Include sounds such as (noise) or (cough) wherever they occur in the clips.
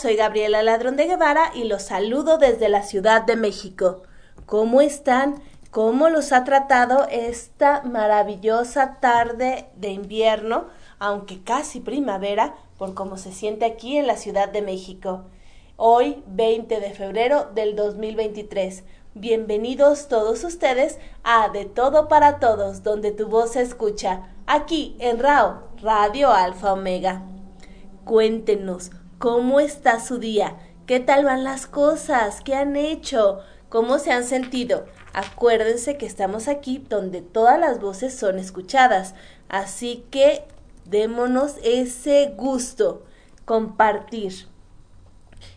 Soy Gabriela Ladrón de Guevara y los saludo desde la Ciudad de México. ¿Cómo están? ¿Cómo los ha tratado esta maravillosa tarde de invierno, aunque casi primavera, por cómo se siente aquí en la Ciudad de México? Hoy, 20 de febrero del 2023. Bienvenidos todos ustedes a De Todo para Todos, donde tu voz se escucha, aquí en RAO, Radio Alfa Omega. Cuéntenos, ¿cómo está su día? ¿Qué tal van las cosas? ¿Qué han hecho? ¿Cómo se han sentido? Acuérdense que estamos aquí donde todas las voces son escuchadas, así que démonos ese gusto, compartir.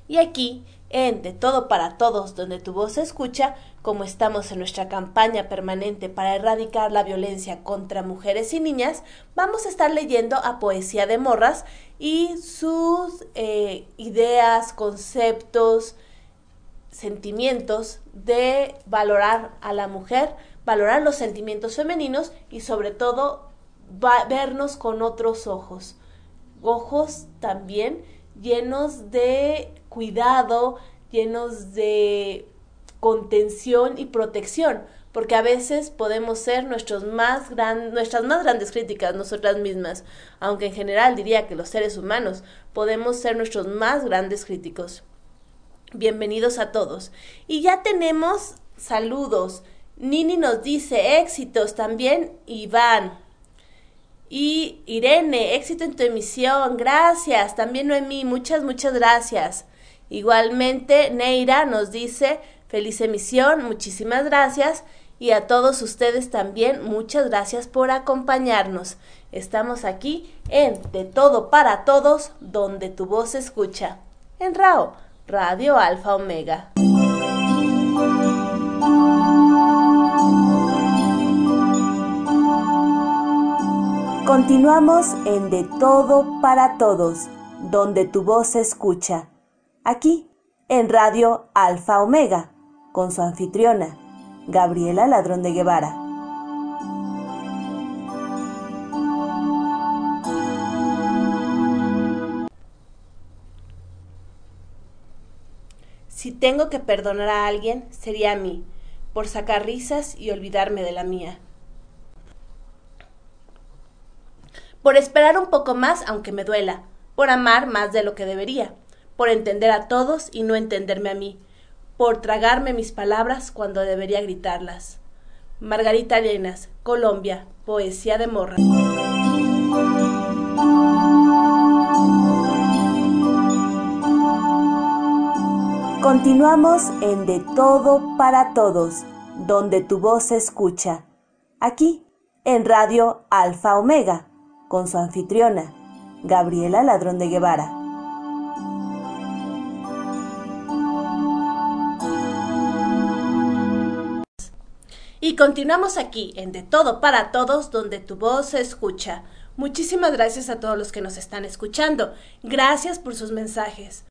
Y aquí, en De Todo para Todos, donde tu voz se escucha, como estamos en nuestra campaña permanente para erradicar la violencia contra mujeres y niñas, vamos a estar leyendo a Poesía de Morras y sus eh, ideas, conceptos, sentimientos de valorar a la mujer, valorar los sentimientos femeninos y sobre todo vernos con otros ojos. Ojos también llenos de cuidado, llenos de contención y protección, porque a veces podemos ser nuestros más gran, nuestras más grandes críticas nosotras mismas, aunque en general diría que los seres humanos podemos ser nuestros más grandes críticos. Bienvenidos a todos. Y ya tenemos saludos. Nini nos dice éxitos también, Iván. Y Irene, éxito en tu emisión. Gracias. También Noemí, muchas, muchas gracias. Igualmente, Neira nos dice feliz emisión, muchísimas gracias. Y a todos ustedes también, muchas gracias por acompañarnos. Estamos aquí en De Todo para Todos, donde tu voz se escucha. En RAO Radio Alfa Omega. Continuamos en De Todo para Todos, donde tu voz se escucha. Aquí, en Radio Alfa Omega, con su anfitriona, Gabriela Ladrón de Guevara. Si tengo que perdonar a alguien, sería a mí, por sacar risas y olvidarme de la mía. Por esperar un poco más aunque me duela, por amar más de lo que debería, por entender a todos y no entenderme a mí, por tragarme mis palabras cuando debería gritarlas. Margarita Arenas, Colombia, Poesía de Morra. Continuamos en De Todo para Todos, donde tu voz se escucha. Aquí, en Radio Alfa Omega, con su anfitriona, Gabriela Ladrón de Guevara. Y continuamos aquí en De Todo para Todos, donde tu voz se escucha. Muchísimas gracias a todos los que nos están escuchando. Gracias por sus mensajes.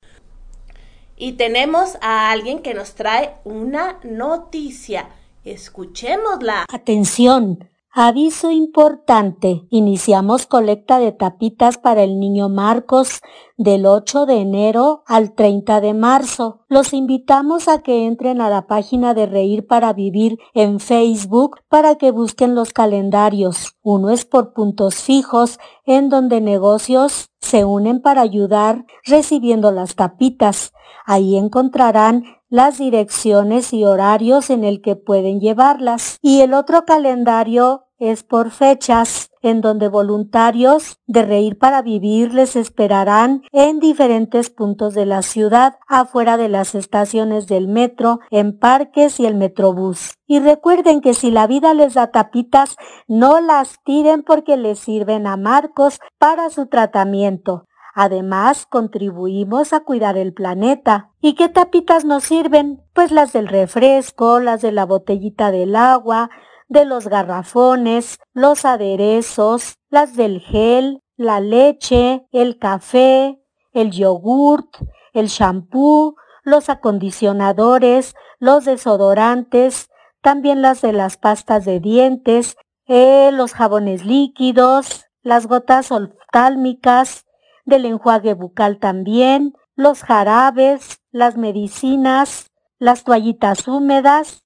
Y tenemos a alguien que nos trae una noticia. Escuchémosla. Atención. Aviso importante. Iniciamos colecta de tapitas para el niño Marcos del 8 de enero al 30 de marzo. Los invitamos a que entren a la página de Reír para Vivir en Facebook para que busquen los calendarios. Uno es por puntos fijos en donde negocios se unen para ayudar recibiendo las tapitas. Ahí encontrarán las direcciones y horarios en el que pueden llevarlas. Y el otro calendario es por fechas, en donde voluntarios de Reír para Vivir les esperarán en diferentes puntos de la ciudad, afuera de las estaciones del metro, en parques y el metrobús. Y recuerden que si la vida les da tapitas, no las tiren porque les sirven a Marcos para su tratamiento. Además, contribuimos a cuidar el planeta. ¿Y qué tapitas nos sirven? Pues las del refresco, las de la botellita del agua, de los garrafones, los aderezos, las del gel, la leche, el café, el yogurt, el shampoo, los acondicionadores, los desodorantes, también las de las pastas de dientes, eh, los jabones líquidos, las gotas oftálmicas, del enjuague bucal también, los jarabes, las medicinas, las toallitas húmedas.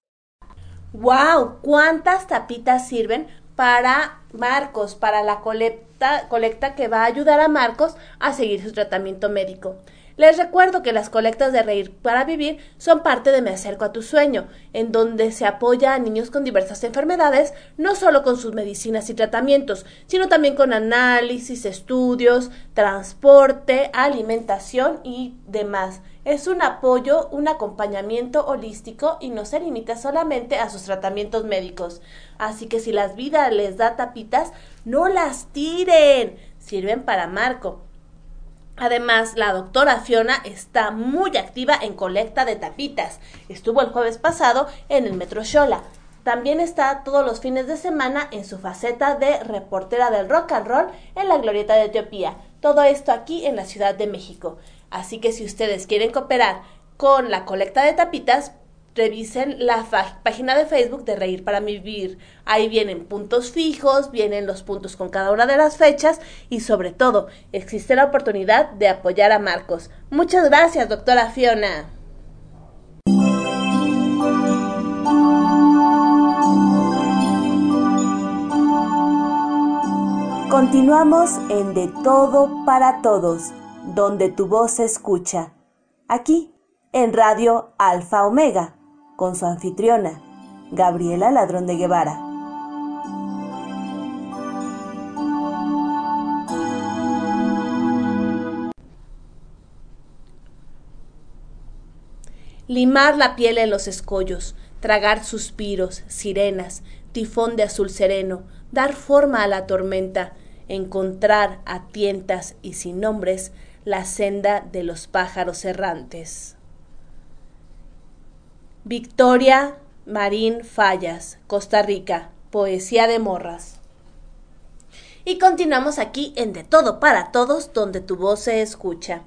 ¡Wow! ¿Cuántas tapitas sirven para Marcos, para la colecta, colecta que va a ayudar a Marcos a seguir su tratamiento médico? Les recuerdo que las colectas de Reír para Vivir son parte de Me Acerco a tu Sueño, en donde se apoya a niños con diversas enfermedades, no solo con sus medicinas y tratamientos, sino también con análisis, estudios, transporte, alimentación y demás. Es un apoyo, un acompañamiento holístico y no se limita solamente a sus tratamientos médicos. Así que si las vidas les da tapitas, no las tiren. Sirven para Marco. Además, la doctora Fiona está muy activa en colecta de tapitas. Estuvo el jueves pasado en el Metro Shola. También está todos los fines de semana en su faceta de reportera del rock and roll en la Glorieta de Etiopía. Todo esto aquí en la Ciudad de México. Así que si ustedes quieren cooperar con la colecta de tapitas, revisen la página de Facebook de Reír para Vivir. Ahí vienen puntos fijos, vienen los puntos con cada una de las fechas y sobre todo existe la oportunidad de apoyar a Marcos. Muchas gracias, doctora Fiona. Continuamos en De Todo para Todos, donde tu voz se escucha. Aquí, en Radio Alfa Omega con su anfitriona, Gabriela Ladrón de Guevara. Limar la piel en los escollos, tragar suspiros, sirenas, tifón de azul sereno, dar forma a la tormenta, encontrar a tientas y sin nombres la senda de los pájaros errantes. Victoria Marín Fallas, Costa Rica, Poesía de Morras. Y continuamos aquí en De Todo para Todos, donde tu voz se escucha.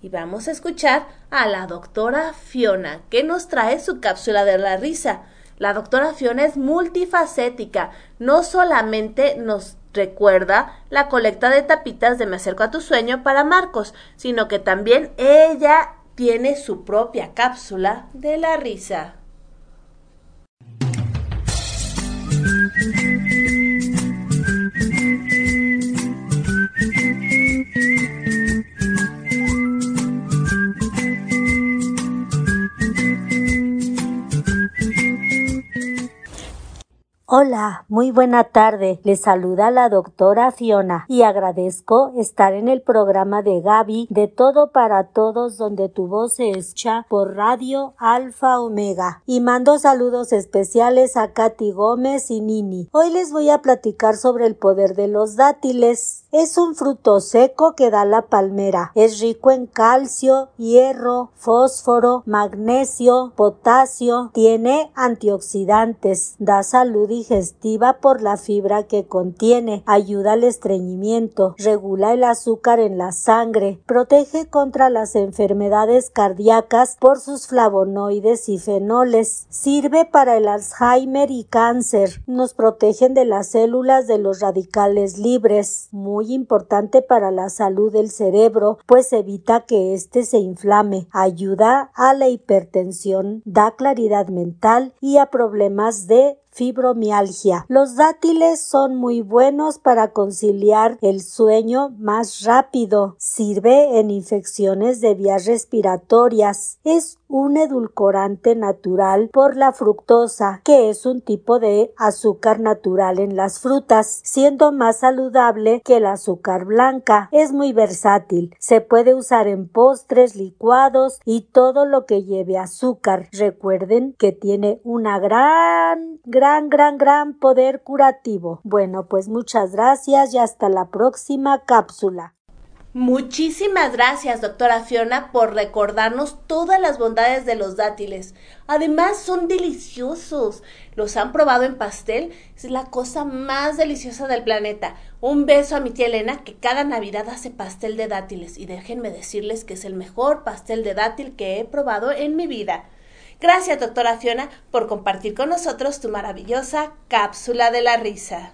Y vamos a escuchar a la doctora Fiona, que nos trae su cápsula de la risa. La doctora Fiona es multifacética, no solamente nos recuerda la colecta de tapitas de Me acerco a tu sueño para Marcos, sino que también ella tiene su propia cápsula de la risa. Hola, muy buena tarde. Les saluda la doctora Fiona y agradezco estar en el programa de Gaby de Todo para Todos donde tu voz se escucha por Radio Alfa Omega. Y mando saludos especiales a Katy Gómez y Nini. Hoy les voy a platicar sobre el poder de los dátiles. Es un fruto seco que da la palmera. Es rico en calcio, hierro, fósforo, magnesio, potasio. Tiene antioxidantes. Da salud digestiva por la fibra que contiene, ayuda al estreñimiento, regula el azúcar en la sangre, protege contra las enfermedades cardíacas por sus flavonoides y fenoles, sirve para el Alzheimer y cáncer, nos protegen de las células de los radicales libres, muy importante para la salud del cerebro, pues evita que éste se inflame, ayuda a la hipertensión, da claridad mental y a problemas de fibromialgia. Los dátiles son muy buenos para conciliar el sueño más rápido. Sirve en infecciones de vías respiratorias. Es un edulcorante natural por la fructosa, que es un tipo de azúcar natural en las frutas, siendo más saludable que el azúcar blanca. Es muy versátil. Se puede usar en postres, licuados y todo lo que lleve azúcar. Recuerden que tiene una gran, gran, gran, gran poder curativo. Bueno, pues muchas gracias y hasta la próxima cápsula. Muchísimas gracias, doctora Fiona, por recordarnos todas las bondades de los dátiles. Además, son deliciosos. ¿Los han probado en pastel? Es la cosa más deliciosa del planeta. Un beso a mi tía Elena, que cada Navidad hace pastel de dátiles. Y déjenme decirles que es el mejor pastel de dátil que he probado en mi vida. Gracias, doctora Fiona, por compartir con nosotros tu maravillosa cápsula de la risa.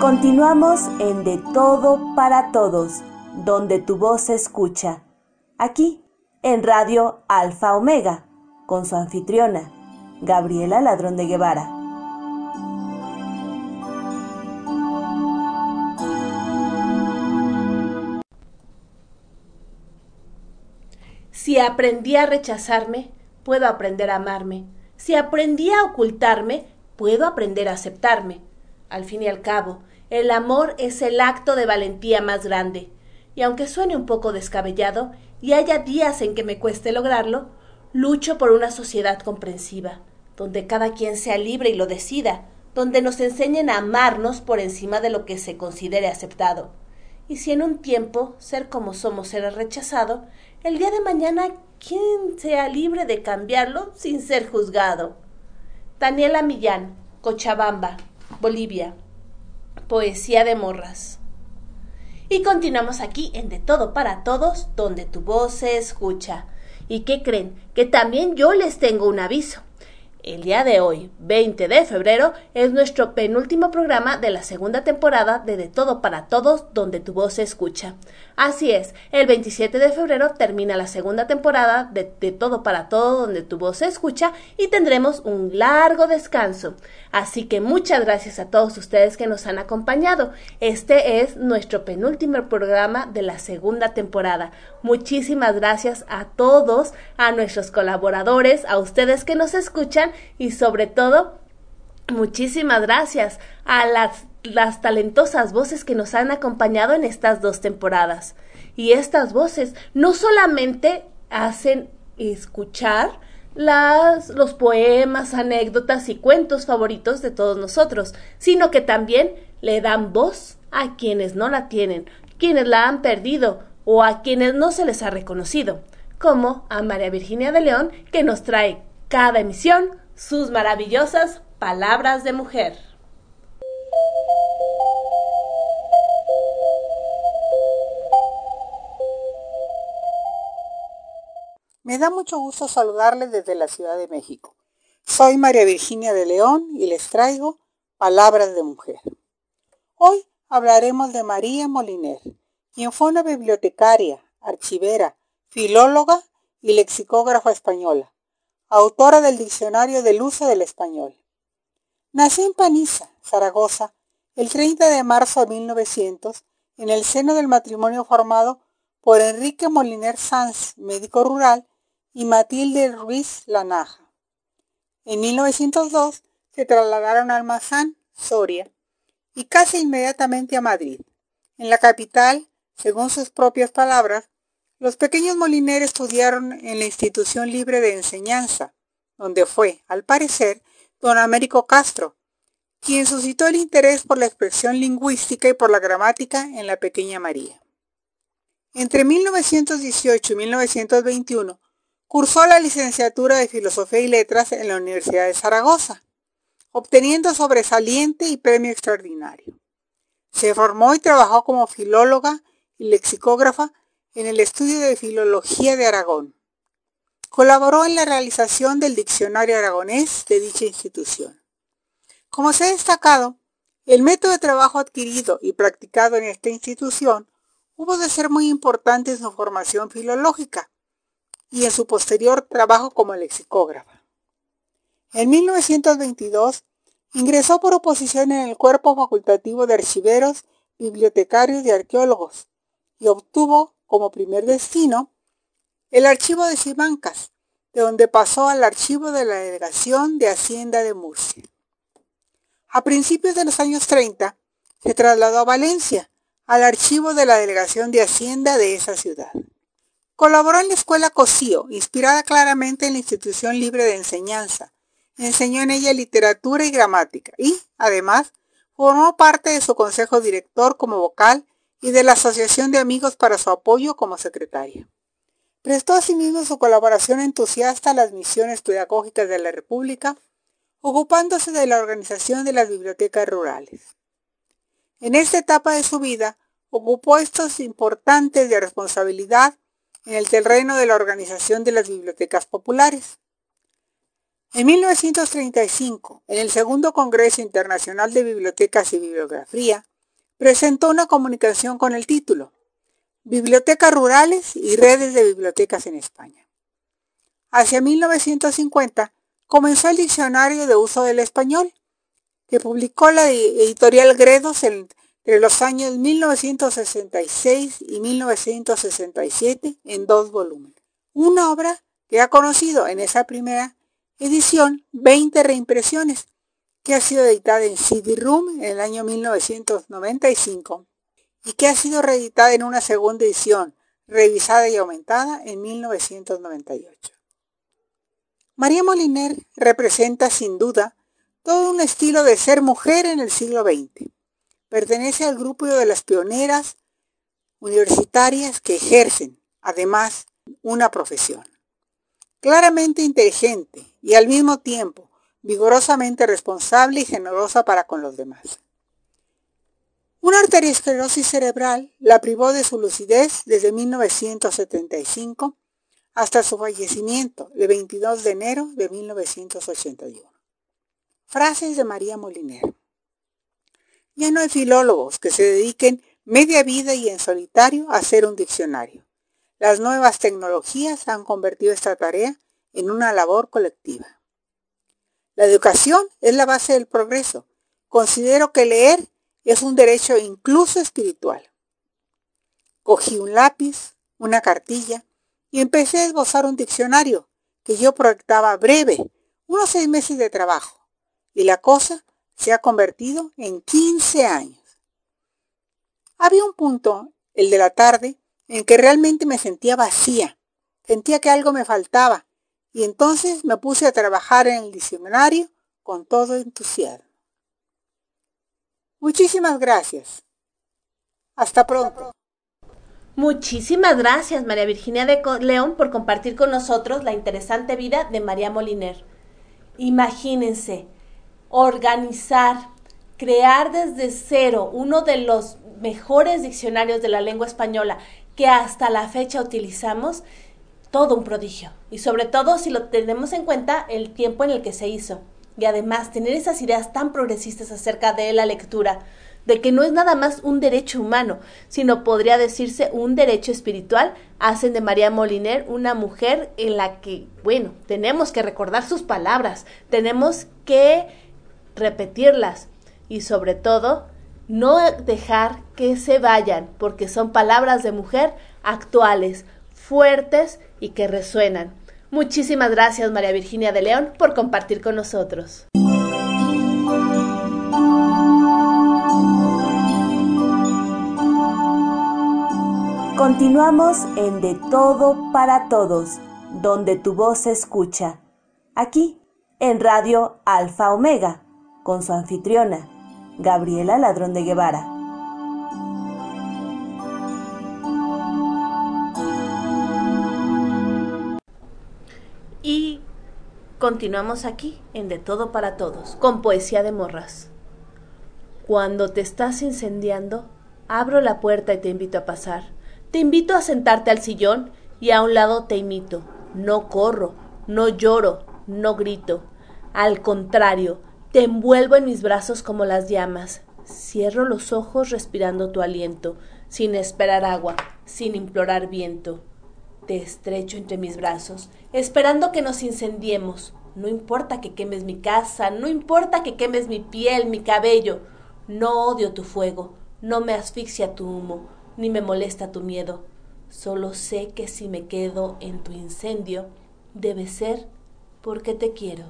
Continuamos en De Todo para Todos, donde tu voz se escucha. Aquí, en Radio Alfa Omega, con su anfitriona, Gabriela Ladrón de Guevara. Si aprendí a rechazarme, puedo aprender a amarme. Si aprendí a ocultarme, puedo aprender a aceptarme. Al fin y al cabo, el amor es el acto de valentía más grande, y aunque suene un poco descabellado y haya días en que me cueste lograrlo, lucho por una sociedad comprensiva, donde cada quien sea libre y lo decida, donde nos enseñen a amarnos por encima de lo que se considere aceptado. Y si en un tiempo ser como somos será rechazado, el día de mañana quién sea libre de cambiarlo sin ser juzgado. Daniela Millán, Cochabamba, Bolivia. Poesía de Morras. Y continuamos aquí en De Todo para Todos, donde tu voz se escucha. ¿Y qué creen? Que también yo les tengo un aviso. El día de hoy, 20 de febrero, es nuestro penúltimo programa de la segunda temporada de De Todo para Todos, donde tu voz se escucha. Así es, el 27 de febrero termina la segunda temporada de De Todo para Todos, donde tu voz se escucha y tendremos un largo descanso. Así que muchas gracias a todos ustedes que nos han acompañado. Este es nuestro penúltimo programa de la segunda temporada. Muchísimas gracias a todos, a nuestros colaboradores, a ustedes que nos escuchan y sobre todo muchísimas gracias a las, las talentosas voces que nos han acompañado en estas dos temporadas. Y estas voces no solamente hacen escuchar, las, los poemas, anécdotas y cuentos favoritos de todos nosotros, sino que también le dan voz a quienes no la tienen, quienes la han perdido o a quienes no se les ha reconocido, como a María Virginia de León, que nos trae cada emisión sus maravillosas palabras de mujer. Me da mucho gusto saludarles desde la Ciudad de México. Soy María Virginia de León y les traigo Palabras de Mujer. Hoy hablaremos de María Moliner, quien fue una bibliotecaria, archivera, filóloga y lexicógrafa española, autora del Diccionario del Uso del Español. Nació en Paniza, Zaragoza, el 30 de marzo de 1900, en el seno del matrimonio formado por Enrique Moliner Sanz, médico rural, y Matilde Ruiz Lanaja. En 1902 se trasladaron a Almazán, Soria, y casi inmediatamente a Madrid. En la capital, según sus propias palabras, los pequeños Moliner estudiaron en la institución libre de enseñanza, donde fue, al parecer, don Américo Castro, quien suscitó el interés por la expresión lingüística y por la gramática en la pequeña María. Entre 1918 y 1921 Cursó la licenciatura de Filosofía y Letras en la Universidad de Zaragoza, obteniendo sobresaliente y premio extraordinario. Se formó y trabajó como filóloga lexicógrafa en el estudio de Filología de Aragón. Colaboró en la realización del Diccionario Aragonés de dicha institución. Como se ha destacado, el método de trabajo adquirido y practicado en esta institución hubo de ser muy importante en su formación filológica, y en su posterior trabajo como lexicógrafa. En 1922 ingresó por oposición en el Cuerpo Facultativo de Archiveros, Bibliotecarios y Arqueólogos y obtuvo como primer destino el Archivo de Simancas, de donde pasó al Archivo de la Delegación de Hacienda de Murcia. A principios de los años 30 se trasladó a Valencia, al Archivo de la Delegación de Hacienda de esa ciudad. Colaboró en la Escuela Cosío, inspirada claramente en la institución libre de enseñanza. Enseñó en ella literatura y gramática y, además, formó parte de su consejo director como vocal y de la Asociación de Amigos para su apoyo como secretaria. Prestó asimismo su colaboración entusiasta a las misiones pedagógicas de la República, ocupándose de la organización de las bibliotecas rurales. En esta etapa de su vida, ocupó estos importantes de responsabilidad en el terreno de la organización de las bibliotecas populares. En 1935, en el segundo Congreso Internacional de Bibliotecas y Bibliografía, presentó una comunicación con el título Bibliotecas Rurales y Redes de Bibliotecas en España. Hacia 1950 comenzó el Diccionario de Uso del Español, que publicó la editorial Gredos entre los años 1966 y 1967 en dos volúmenes. Una obra que ha conocido en esa primera edición 20 reimpresiones, que ha sido editada en CD-ROOM en el año 1995 y que ha sido reeditada en una segunda edición, revisada y aumentada en 1998. María Moliner representa sin duda todo un estilo de ser mujer en el siglo XX. Pertenece al grupo de las pioneras universitarias que ejercen, además, una profesión. Claramente inteligente y al mismo tiempo vigorosamente responsable y generosa para con los demás. Una arteriosclerosis cerebral la privó de su lucidez desde 1975 hasta su fallecimiento el 22 de enero de 1981. Frases de María Moliner. Ya no hay filólogos que se dediquen media vida y en solitario a hacer un diccionario. Las nuevas tecnologías han convertido esta tarea en una labor colectiva. La educación es la base del progreso. Considero que leer es un derecho incluso espiritual. Cogí un lápiz, una cartilla y empecé a esbozar un diccionario que yo proyectaba breve, unos seis meses de trabajo. Y la cosa se ha convertido en 15 años. Había un punto, el de la tarde, en que realmente me sentía vacía. Sentía que algo me faltaba y entonces me puse a trabajar en el diccionario con todo entusiasmo. Muchísimas gracias. Hasta pronto. Muchísimas gracias, María Virginia de León, por compartir con nosotros la interesante vida de María Moliner. Imagínense, organizar, crear desde cero uno de los mejores diccionarios de la lengua española que hasta la fecha utilizamos todo un prodigio. Y sobre todo si lo tenemos en cuenta el tiempo en el que se hizo. Y además tener esas ideas tan progresistas acerca de la lectura, de que no es nada más un derecho humano, sino podría decirse un derecho espiritual, hacen de María Moliner una mujer en la que, bueno, tenemos que recordar sus palabras, tenemos que repetirlas y sobre todo no dejar que se vayan, porque son palabras de mujer actuales, fuertes y que resuenan. Muchísimas gracias María Virginia de León por compartir con nosotros. Continuamos en De Todo para Todos, donde tu voz se escucha. Aquí, en Radio Alfa Omega, con su anfitriona, Gabriela Ladrón de Guevara. Y continuamos aquí en De Todo para Todos, con poesía de morras. Cuando te estás incendiando, abro la puerta y te invito a pasar. Te invito a sentarte al sillón y a un lado te imito. No corro, no lloro, no grito. Al contrario, te envuelvo en mis brazos como las llamas. Cierro los ojos respirando tu aliento, sin esperar agua, sin implorar viento. Te estrecho entre mis brazos, esperando que nos incendiemos. No importa que quemes mi casa, no importa que quemes mi piel, mi cabello. No odio tu fuego, no me asfixia tu humo, ni me molesta tu miedo. Solo sé que si me quedo en tu incendio, debe ser porque te quiero.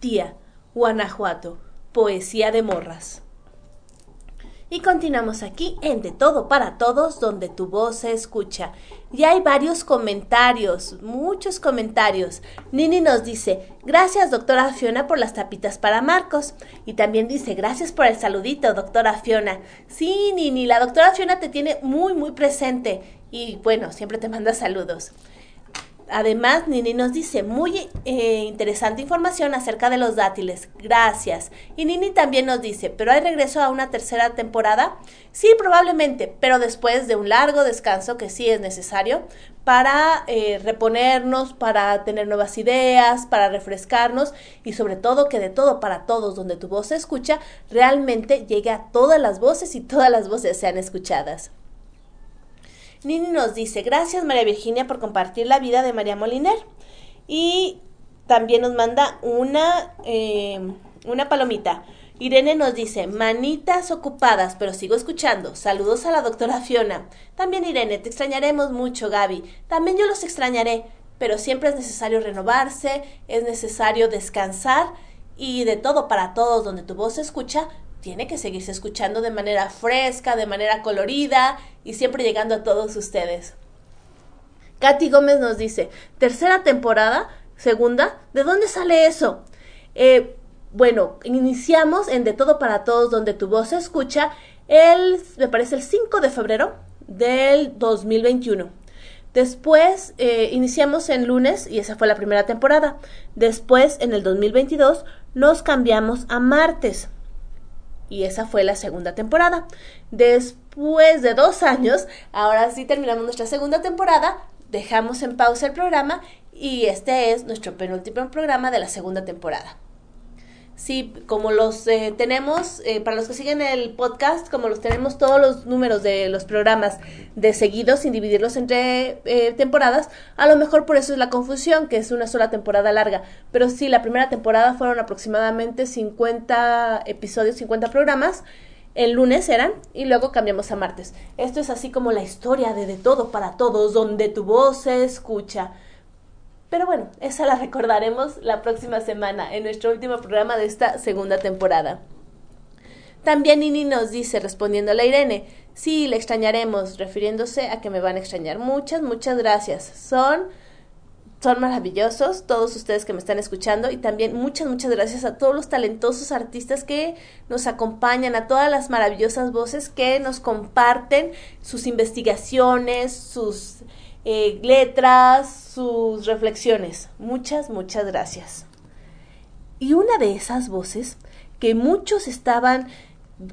Tía, Guanajuato, poesía de morras. Y continuamos aquí en De Todo para Todos, donde tu voz se escucha. Y hay varios comentarios, muchos comentarios. Nini nos dice, gracias doctora Fiona por las tapitas para Marcos. Y también dice, gracias por el saludito, doctora Fiona. Sí, Nini, la doctora Fiona te tiene muy, muy presente. Y bueno, siempre te manda saludos. Además, Nini nos dice muy eh, interesante información acerca de los dátiles. Gracias. Y Nini también nos dice, ¿pero hay regreso a una tercera temporada? Sí, probablemente, pero después de un largo descanso que sí es necesario para eh, reponernos, para tener nuevas ideas, para refrescarnos y sobre todo que de todo para todos, donde tu voz se escucha, realmente llegue a todas las voces y todas las voces sean escuchadas. Nini nos dice, gracias María Virginia por compartir la vida de María Moliner. Y también nos manda una, eh, una palomita. Irene nos dice, manitas ocupadas, pero sigo escuchando. Saludos a la doctora Fiona. También Irene, te extrañaremos mucho, Gaby. También yo los extrañaré, pero siempre es necesario renovarse, es necesario descansar y de todo para todos donde tu voz se escucha, tiene que seguirse escuchando de manera fresca, de manera colorida y siempre llegando a todos ustedes. Katy Gómez nos dice, tercera temporada, segunda, ¿de dónde sale eso? Eh, bueno, iniciamos en De Todo para Todos, donde tu voz se escucha, el, me parece el 5 de febrero del 2021. Después eh, iniciamos en lunes y esa fue la primera temporada. Después, en el 2022, nos cambiamos a martes y esa fue la segunda temporada. Después de dos años, ahora sí terminamos nuestra segunda temporada, dejamos en pausa el programa y este es nuestro penúltimo programa de la segunda temporada. Sí, como los eh, tenemos, eh, para los que siguen el podcast, como los tenemos todos los números de los programas de seguidos, sin dividirlos entre eh, temporadas, a lo mejor por eso es la confusión, que es una sola temporada larga. Pero sí, la primera temporada fueron aproximadamente 50 episodios, 50 programas. El lunes eran y luego cambiamos a martes. Esto es así como la historia de De Todo para Todos, donde tu voz se escucha. Pero bueno, esa la recordaremos la próxima semana en nuestro último programa de esta segunda temporada. También Nini nos dice, respondiendo a la Irene, sí, le extrañaremos, refiriéndose a que me van a extrañar. Muchas, muchas gracias. Son, son maravillosos todos ustedes que me están escuchando y también muchas, muchas gracias a todos los talentosos artistas que nos acompañan, a todas las maravillosas voces que nos comparten sus investigaciones, sus eh, letras, sus reflexiones. Muchas, muchas gracias. Y una de esas voces que muchos estaban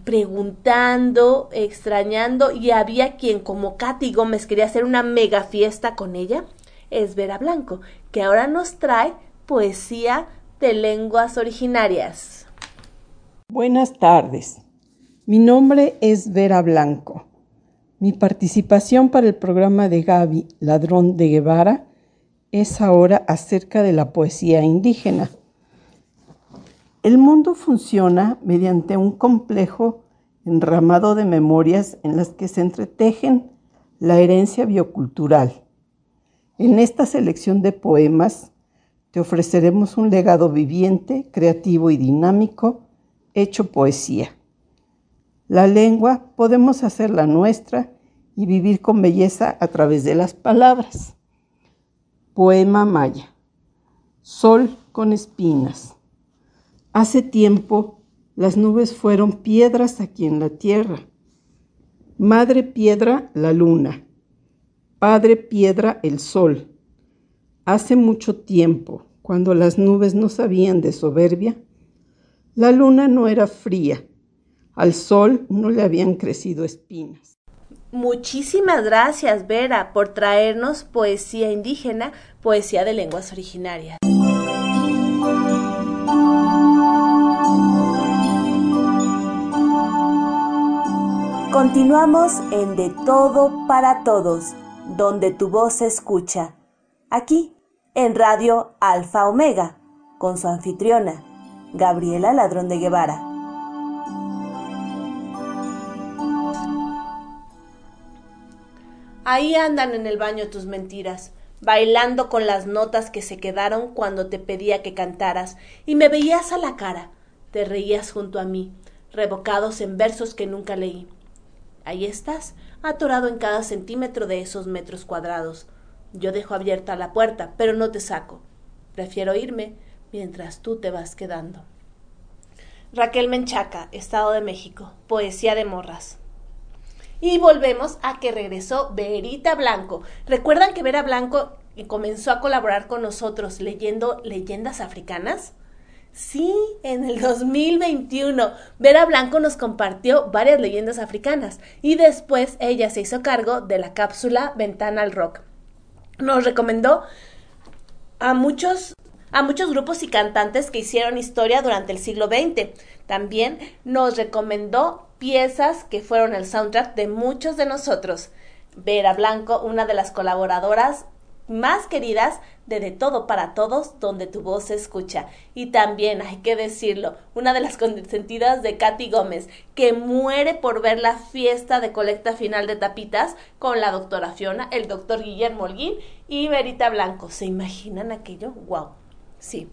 preguntando, extrañando y había quien como Katy Gómez quería hacer una mega fiesta con ella, es Vera Blanco, que ahora nos trae poesía de lenguas originarias. Buenas tardes. Mi nombre es Vera Blanco. Mi participación para el programa de Gaby, Ladrón de Guevara, es ahora acerca de la poesía indígena. El mundo funciona mediante un complejo enramado de memorias en las que se entretejen la herencia biocultural. En esta selección de poemas te ofreceremos un legado viviente, creativo y dinámico, hecho poesía. La lengua podemos hacerla nuestra y vivir con belleza a través de las palabras. Poema Maya. Sol con espinas. Hace tiempo las nubes fueron piedras aquí en la tierra. Madre piedra la luna. Padre piedra el sol. Hace mucho tiempo, cuando las nubes no sabían de soberbia, la luna no era fría al sol no le habían crecido espinas. Muchísimas gracias, Vera, por traernos poesía indígena, poesía de lenguas originarias. Continuamos en De Todo para Todos, donde tu voz se escucha. Aquí, en Radio Alfa Omega, con su anfitriona, Gabriela Ladrón de Guevara. Ahí andan en el baño tus mentiras, bailando con las notas que se quedaron cuando te pedía que cantaras, y me veías a la cara, te reías junto a mí, revocados en versos que nunca leí. Ahí estás, atorado en cada centímetro de esos metros cuadrados. Yo dejo abierta la puerta, pero no te saco. Prefiero irme mientras tú te vas quedando. Raquel Menchaca, Estado de México, Poesía de Morras. Y volvemos a que regresó Verita Blanco. Recuerdan que Vera Blanco comenzó a colaborar con nosotros leyendo leyendas africanas? Sí, en el 2021, Vera Blanco nos compartió varias leyendas africanas y después ella se hizo cargo de la cápsula Ventana al Rock. Nos recomendó a muchos, a muchos grupos y cantantes que hicieron historia durante el siglo XX. También nos recomendó piezas que fueron el soundtrack de muchos de nosotros. Vera Blanco, una de las colaboradoras más queridas de De Todo para Todos, donde tu voz se escucha. Y también, hay que decirlo, una de las consentidas de Katy Gómez, que muere por ver la fiesta de colecta final de tapitas con la doctora Fiona, el doctor Guillermo Holguín y Verita Blanco. ¿Se imaginan aquello? ¡Wow! Sí.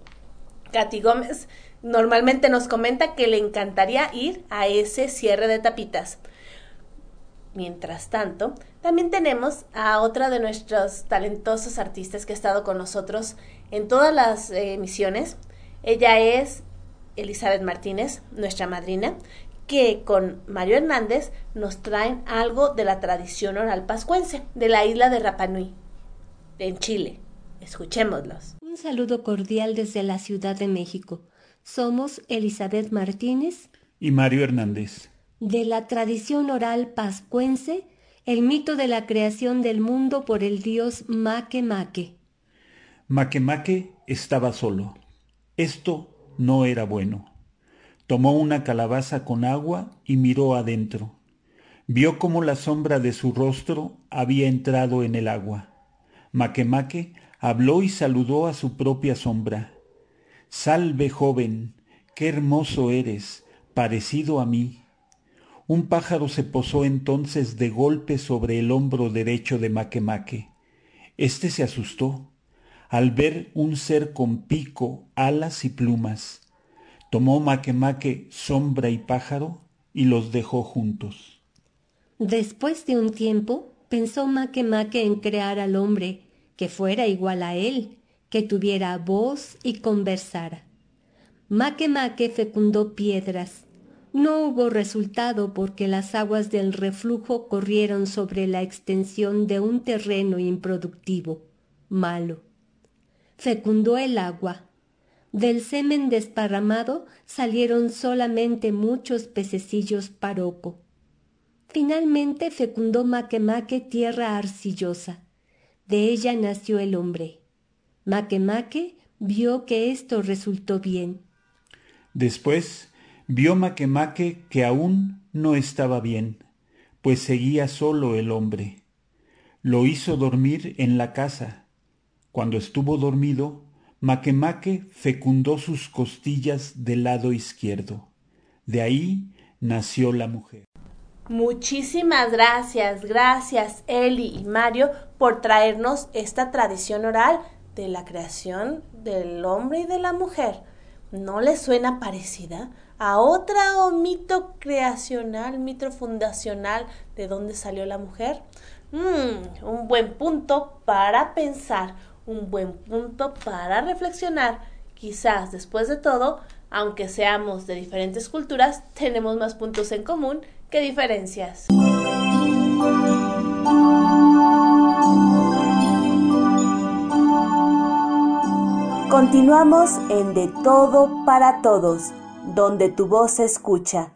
Katy Gómez normalmente nos comenta que le encantaría ir a ese cierre de tapitas. Mientras tanto, también tenemos a otra de nuestros talentosos artistas que ha estado con nosotros en todas las eh, emisiones. Ella es Elizabeth Martínez, nuestra madrina, que con Mario Hernández nos traen algo de la tradición oral pascuense de la isla de Rapanui, en Chile. Escuchémoslos. Un saludo cordial desde la Ciudad de México. Somos Elizabeth Martínez y Mario Hernández de la tradición oral pascuense el mito de la creación del mundo por el dios Maque Maque estaba solo. Esto no era bueno. Tomó una calabaza con agua y miró adentro. Vio cómo la sombra de su rostro había entrado en el agua. Maque habló y saludó a su propia sombra. Salve joven, qué hermoso eres, parecido a mí. Un pájaro se posó entonces de golpe sobre el hombro derecho de Maquemaque. Este se asustó al ver un ser con pico, alas y plumas. Tomó Maquemaque sombra y pájaro y los dejó juntos. Después de un tiempo, pensó Maquemaque en crear al hombre que fuera igual a él, que tuviera voz y conversara. Maquemaque fecundó piedras, no hubo resultado porque las aguas del reflujo corrieron sobre la extensión de un terreno improductivo, malo. Fecundó el agua. Del semen desparramado salieron solamente muchos pececillos paroco. Finalmente fecundó Maquemaque tierra arcillosa. De ella nació el hombre. Maquemaque vio que esto resultó bien. Después vio Maquemaque que aún no estaba bien, pues seguía solo el hombre. Lo hizo dormir en la casa. Cuando estuvo dormido, Maquemaque fecundó sus costillas del lado izquierdo. De ahí nació la mujer. Muchísimas gracias, gracias Eli y Mario por traernos esta tradición oral de la creación del hombre y de la mujer. ¿No les suena parecida? a otra mito creacional, mito fundacional de dónde salió la mujer? Mm, un buen punto para pensar, un buen punto para reflexionar. Quizás después de todo, aunque seamos de diferentes culturas, tenemos más puntos en común que diferencias. Continuamos en De Todo para Todos donde tu voz se escucha,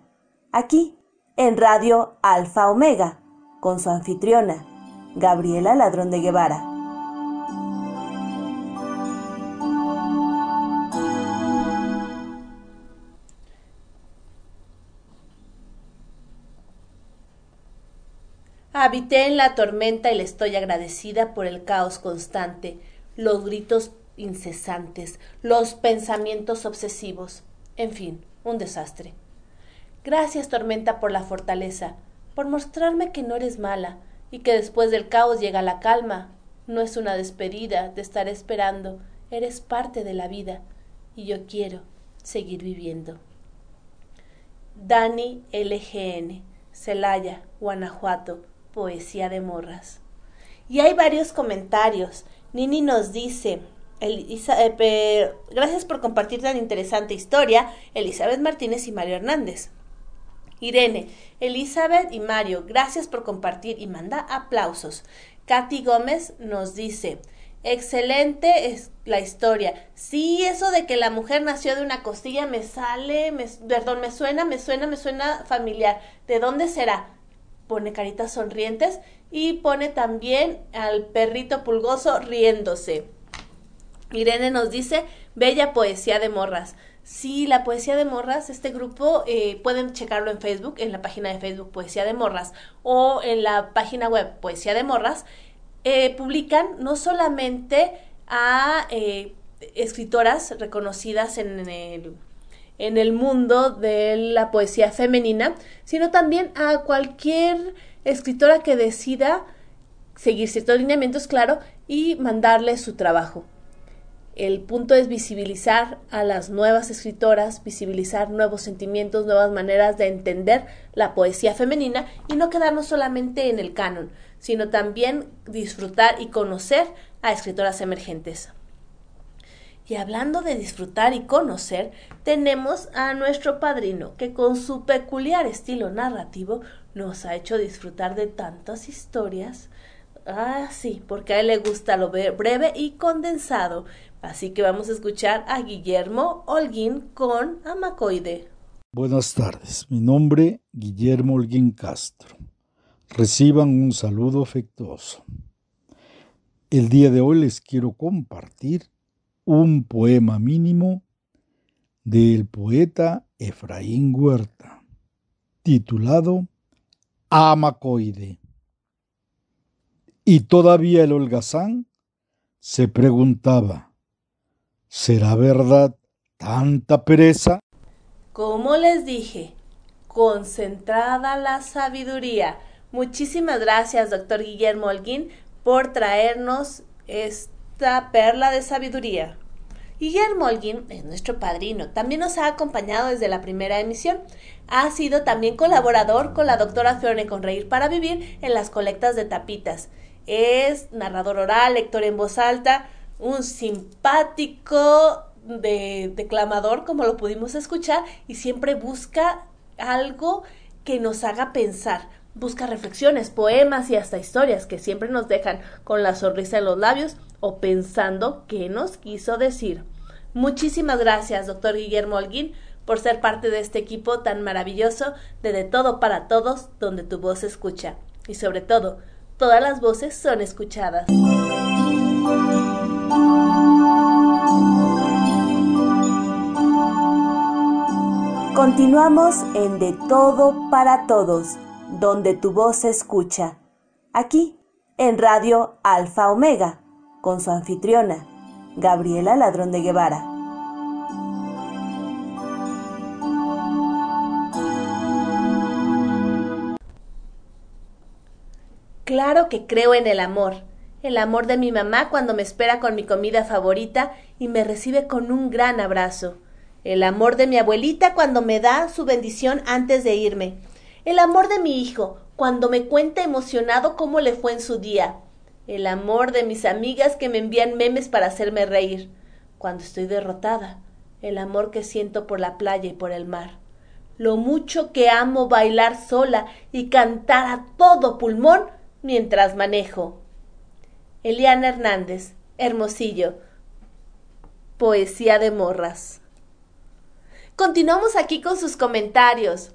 aquí en Radio Alfa Omega, con su anfitriona, Gabriela Ladrón de Guevara. Habité en la tormenta y le estoy agradecida por el caos constante, los gritos incesantes, los pensamientos obsesivos. En fin, un desastre. Gracias, tormenta, por la fortaleza, por mostrarme que no eres mala y que después del caos llega la calma. No es una despedida de estar esperando, eres parte de la vida y yo quiero seguir viviendo. Dani LGN, Celaya, Guanajuato, Poesía de Morras. Y hay varios comentarios. Nini nos dice, eh, gracias por compartir tan interesante historia, Elizabeth Martínez y Mario Hernández. Irene, Elizabeth y Mario, gracias por compartir y manda aplausos. Katy Gómez nos dice, excelente es la historia. Sí, eso de que la mujer nació de una costilla me sale, me, perdón, me suena, me suena, me suena familiar. ¿De dónde será? Pone caritas sonrientes y pone también al perrito pulgoso riéndose. Irene nos dice, bella poesía de morras. Sí, la poesía de morras, este grupo eh, pueden checarlo en Facebook, en la página de Facebook Poesía de Morras o en la página web Poesía de Morras eh, publican no solamente a eh, escritoras reconocidas en el, en el mundo de la poesía femenina, sino también a cualquier escritora que decida seguir ciertos lineamientos, claro, y mandarle su trabajo. El punto es visibilizar a las nuevas escritoras, visibilizar nuevos sentimientos, nuevas maneras de entender la poesía femenina y no quedarnos solamente en el canon, sino también disfrutar y conocer a escritoras emergentes. Y hablando de disfrutar y conocer, tenemos a nuestro padrino, que con su peculiar estilo narrativo nos ha hecho disfrutar de tantas historias. Ah, sí, porque a él le gusta lo breve y condensado. Así que vamos a escuchar a Guillermo Holguín con Amacoide. Buenas tardes, mi nombre Guillermo Holguín Castro. Reciban un saludo afectuoso. El día de hoy les quiero compartir un poema mínimo del poeta Efraín Huerta, titulado Amacoide. Y todavía el holgazán se preguntaba, ¿será verdad tanta pereza? Como les dije, concentrada la sabiduría Muchísimas gracias, doctor Guillermo Holguín, por traernos esta perla de sabiduría. Guillermo Holguín es nuestro padrino. También nos ha acompañado desde la primera emisión. Ha sido también colaborador con la doctora Fiorne Conreír para vivir en las colectas de tapitas. Es narrador oral, lector en voz alta, un simpático de, declamador, como lo pudimos escuchar, y siempre busca algo que nos haga pensar busca reflexiones, poemas y hasta historias que siempre nos dejan con la sonrisa en los labios o pensando qué nos quiso decir. Muchísimas gracias, doctor Guillermo Holguín, por ser parte de este equipo tan maravilloso de De Todo para Todos, donde tu voz se escucha. Y sobre todo, todas las voces son escuchadas. Continuamos en De Todo para Todos donde tu voz se escucha, aquí en Radio Alfa Omega, con su anfitriona, Gabriela Ladrón de Guevara. Claro que creo en el amor, el amor de mi mamá cuando me espera con mi comida favorita y me recibe con un gran abrazo, el amor de mi abuelita cuando me da su bendición antes de irme, el amor de mi hijo, cuando me cuenta emocionado cómo le fue en su día. El amor de mis amigas que me envían memes para hacerme reír. Cuando estoy derrotada. El amor que siento por la playa y por el mar. Lo mucho que amo bailar sola y cantar a todo pulmón mientras manejo. Eliana Hernández, Hermosillo. Poesía de morras. Continuamos aquí con sus comentarios.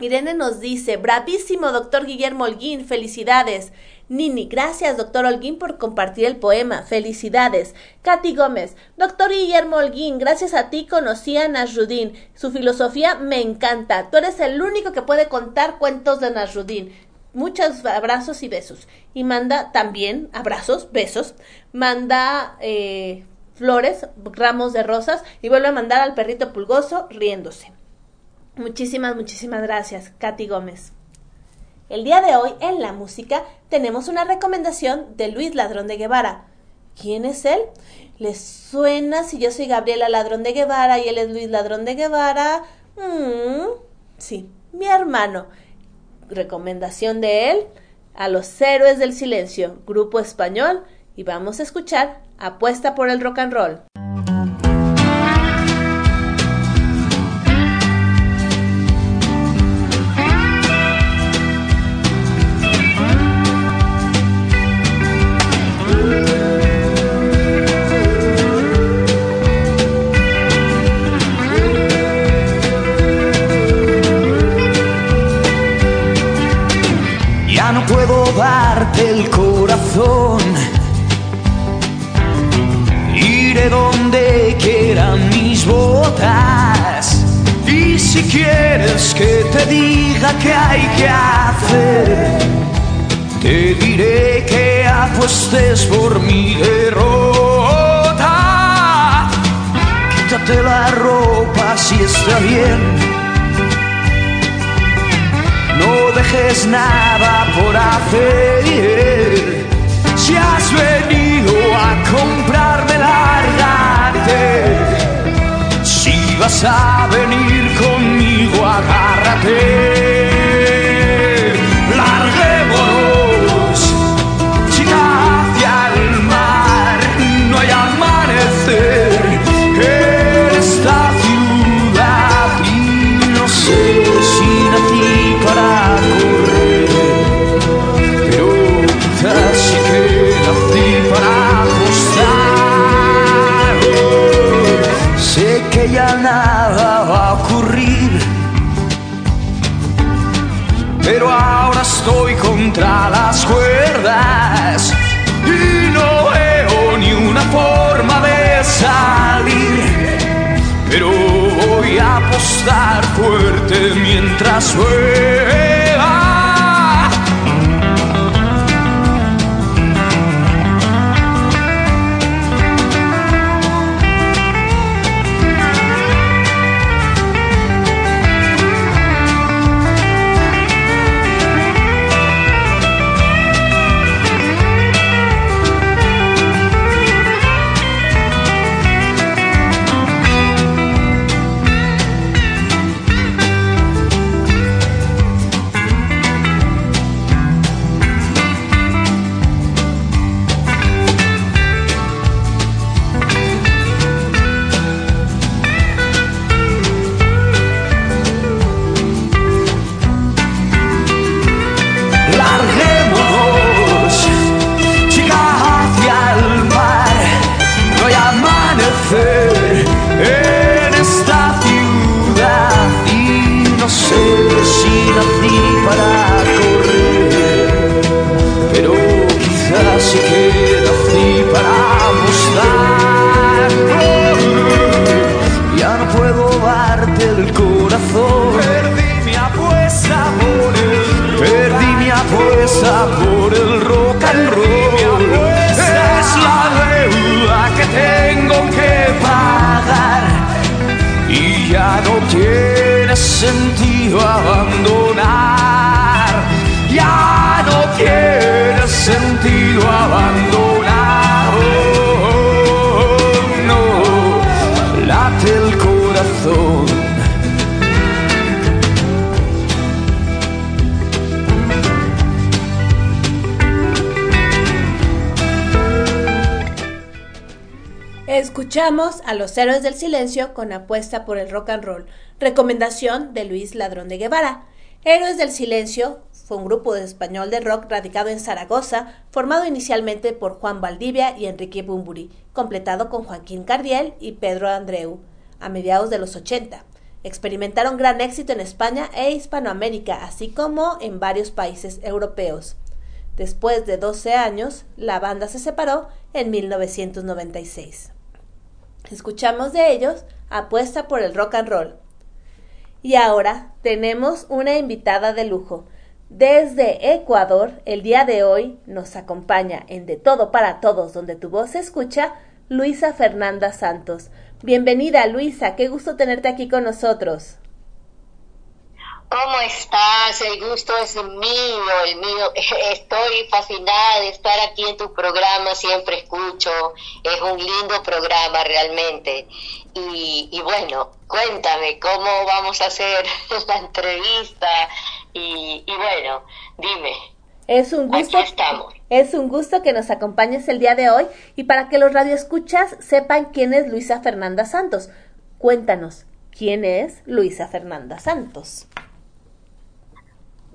Irene nos dice, bravísimo, doctor Guillermo Holguín, felicidades. Nini, gracias, doctor Holguín, por compartir el poema. Felicidades. Katy Gómez, doctor Guillermo Holguín, gracias a ti conocí a Nasrudin. Su filosofía me encanta. Tú eres el único que puede contar cuentos de Nasrudin. Muchos abrazos y besos. Y manda también abrazos, besos. Manda eh, flores, ramos de rosas y vuelve a mandar al perrito pulgoso riéndose. Muchísimas, muchísimas gracias, Katy Gómez. El día de hoy en la música tenemos una recomendación de Luis Ladrón de Guevara. ¿Quién es él? ¿Les suena si yo soy Gabriela Ladrón de Guevara y él es Luis Ladrón de Guevara? Mm, sí, mi hermano. Recomendación de él a los héroes del silencio, grupo español, y vamos a escuchar Apuesta por el rock and roll. Diga qué hay que hacer, te diré que apuestes por mi derrota. Quítate la ropa si está bien no dejes nada por hacer. Si has venido a comprarme, lárgate. Vas a venir conmigo, agárrate. Estoy contra las cuerdas y no veo ni una forma de salir. Pero voy a apostar fuerte mientras suena. A los héroes del silencio con apuesta por el rock and roll, recomendación de Luis Ladrón de Guevara. Héroes del Silencio fue un grupo de español de rock radicado en Zaragoza, formado inicialmente por Juan Valdivia y Enrique Bumburi, completado con Joaquín Cardiel y Pedro Andreu, a mediados de los 80. Experimentaron gran éxito en España e Hispanoamérica, así como en varios países europeos. Después de 12 años, la banda se separó en 1996. Escuchamos de ellos Apuesta por el rock and roll. Y ahora tenemos una invitada de lujo. Desde Ecuador, el día de hoy nos acompaña en De Todo para Todos, donde tu voz se escucha, Luisa Fernanda Santos. Bienvenida, Luisa, qué gusto tenerte aquí con nosotros. ¿Cómo estás? El gusto es mío, el mío. (laughs) Estoy fascinada de estar aquí en tu programa, siempre escucho. Es un lindo programa realmente. Y, bueno, cuéntame, ¿cómo vamos a hacer (laughs) la entrevista? Y, bueno, dime. Es un gusto. estamos. Es un gusto que nos acompañes el día de hoy y para que los radioescuchas sepan quién es Luisa Fernanda Santos. Cuéntanos, ¿quién es Luisa Fernanda Santos?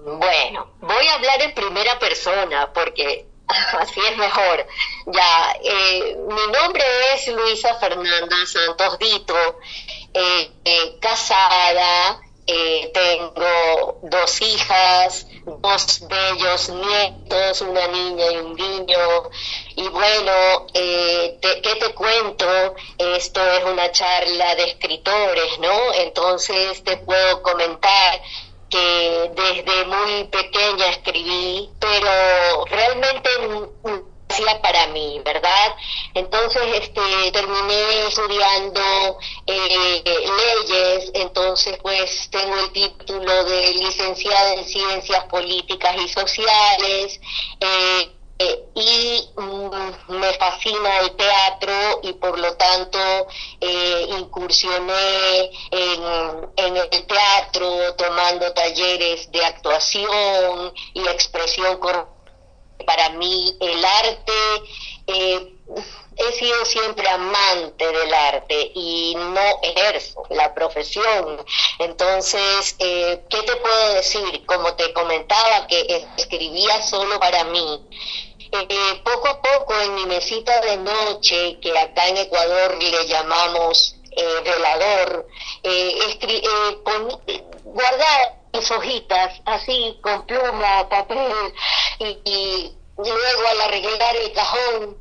Bueno, voy a hablar en primera persona porque (laughs) así es mejor. Ya, eh, mi nombre es Luisa Fernanda Santos Dito, eh, eh, casada, tengo dos hijas, dos bellos nietos, una niña y un niño. Y bueno, eh, ¿qué te cuento? Esto es una charla de escritores, ¿no? Entonces te puedo comentar que desde muy pequeña escribí, pero realmente hacía para mí, ¿verdad? Entonces, este, terminé estudiando eh, leyes, entonces pues tengo el título de licenciada en ciencias políticas y sociales. Eh, eh, y mm, me fascina el teatro y por lo tanto incursioné en, en, el teatro tomando talleres de actuación y expresión para mí el arte, eh, he sido siempre amante del arte y no ejerzo la profesión. Entonces, eh, ¿qué te puedo decir? Como te comentaba, que escribía solo para mí. Eh, poco a poco en mi mesita de noche, que acá en Ecuador le llamamos velador, guardar mis hojitas así con pluma, papel y, luego al arreglar el cajón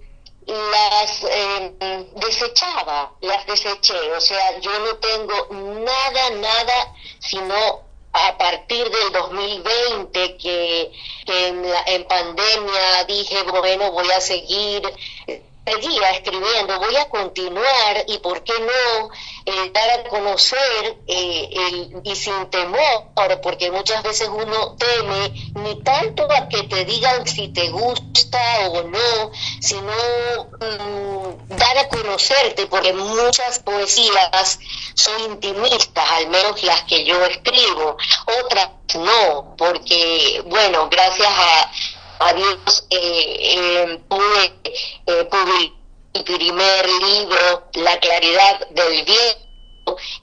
las eh, desechaba, las deseché, o sea, yo no tengo nada, nada, sino a partir del 2020 que, que en, en pandemia dije, bueno, voy a seguir seguía escribiendo, voy a continuar y por qué no eh, dar a conocer eh, el, y sin temor, porque muchas veces uno teme ni tanto a que te digan si te gusta o no, sino mm, dar a conocerte, porque muchas poesías son intimistas, al menos las que yo escribo, otras no, porque, bueno, gracias a a Dios eh, pude eh, publicar mi primer libro, La claridad del bien,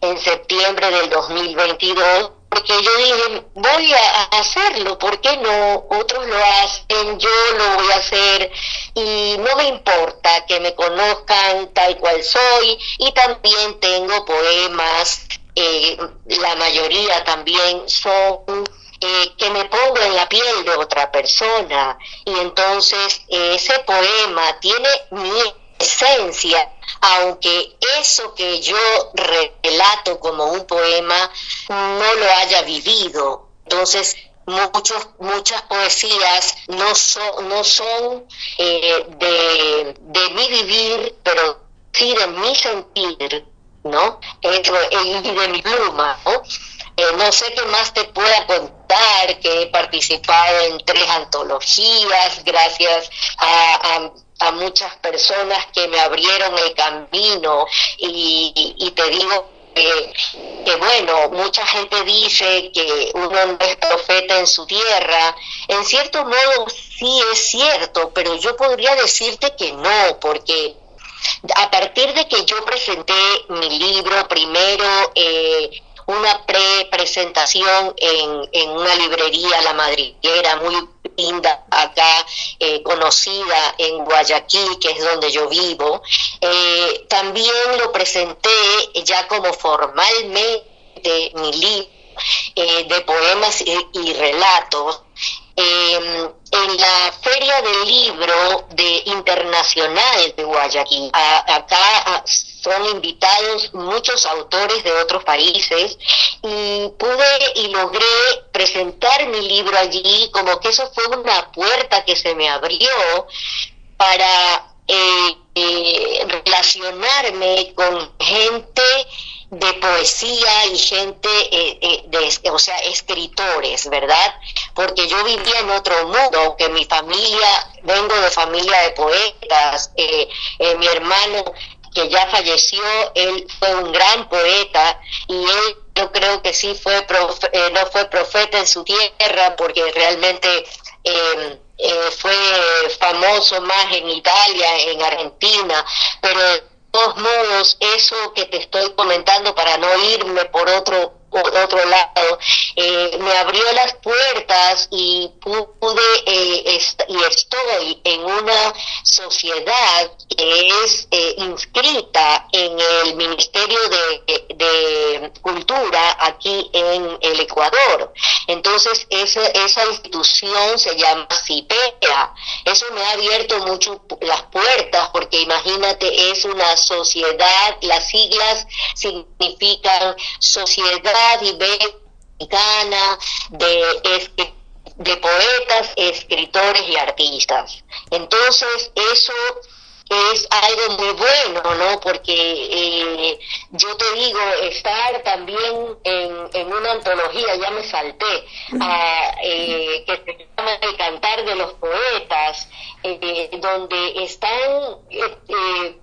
en septiembre del 2022, porque yo dije, voy a hacerlo, ¿por qué no? Otros lo hacen, yo lo voy a hacer y no me importa que me conozcan tal cual soy y también tengo poemas, eh, la mayoría también son eh, que me pongo en la piel de otra persona y entonces eh, ese poema tiene mi esencia, aunque eso que yo relato como un poema no lo haya vivido. Entonces, muchos, muchas poesías no son, no son eh, de, de mi vivir, pero sí de mi sentir, ¿no? y de mi pluma, ¿no? Eh, no sé qué más te pueda contar, que he participado en tres antologías gracias a, muchas personas que me abrieron el camino y, te digo que, que, bueno, mucha gente dice que uno no es profeta en su tierra. En cierto modo sí es cierto, pero yo podría decirte que no, porque a partir de que yo presenté mi libro primero, eh, una pre-presentación en, en, una librería, La Madriguera, muy linda acá, eh, conocida en Guayaquil, que es donde yo vivo. Eh, también lo presenté ya como formalmente mi libro eh, de poemas y, relatos em, en la Feria del Libro de Internacional de Guayaquil. acá son invitados muchos autores de otros países y pude y logré presentar mi libro allí como que eso fue una puerta que se me abrió para eh, eh, relacionarme con gente de poesía y gente, eh, de, o sea, escritores, ¿verdad? Porque yo vivía en otro mundo, aunque mi familia, vengo de familia de poetas, mi hermano que ya falleció, él fue un gran poeta y él yo creo que sí fue eh, no fue profeta en su tierra porque realmente em, eh, fue famoso más en Italia, en Argentina, pero todos modos eso que te estoy comentando para no irme por otro otro lado, eh, me abrió las puertas y pude eh, y estoy en una sociedad que es eh, inscrita en el Ministerio de, Cultura aquí en el Ecuador. Entonces, esa, esa institución se llama CIPEA. Eso me ha abierto mucho las puertas porque imagínate, es una sociedad, las siglas significan Sociedad Iberoamericana de de poetas, escritores y artistas. Entonces, eso es algo muy bueno, ¿no? Porque eh, yo te digo, estar también en, en una antología, ya me salté, eh, que se llama El Cantar de los Poetas, eh, donde están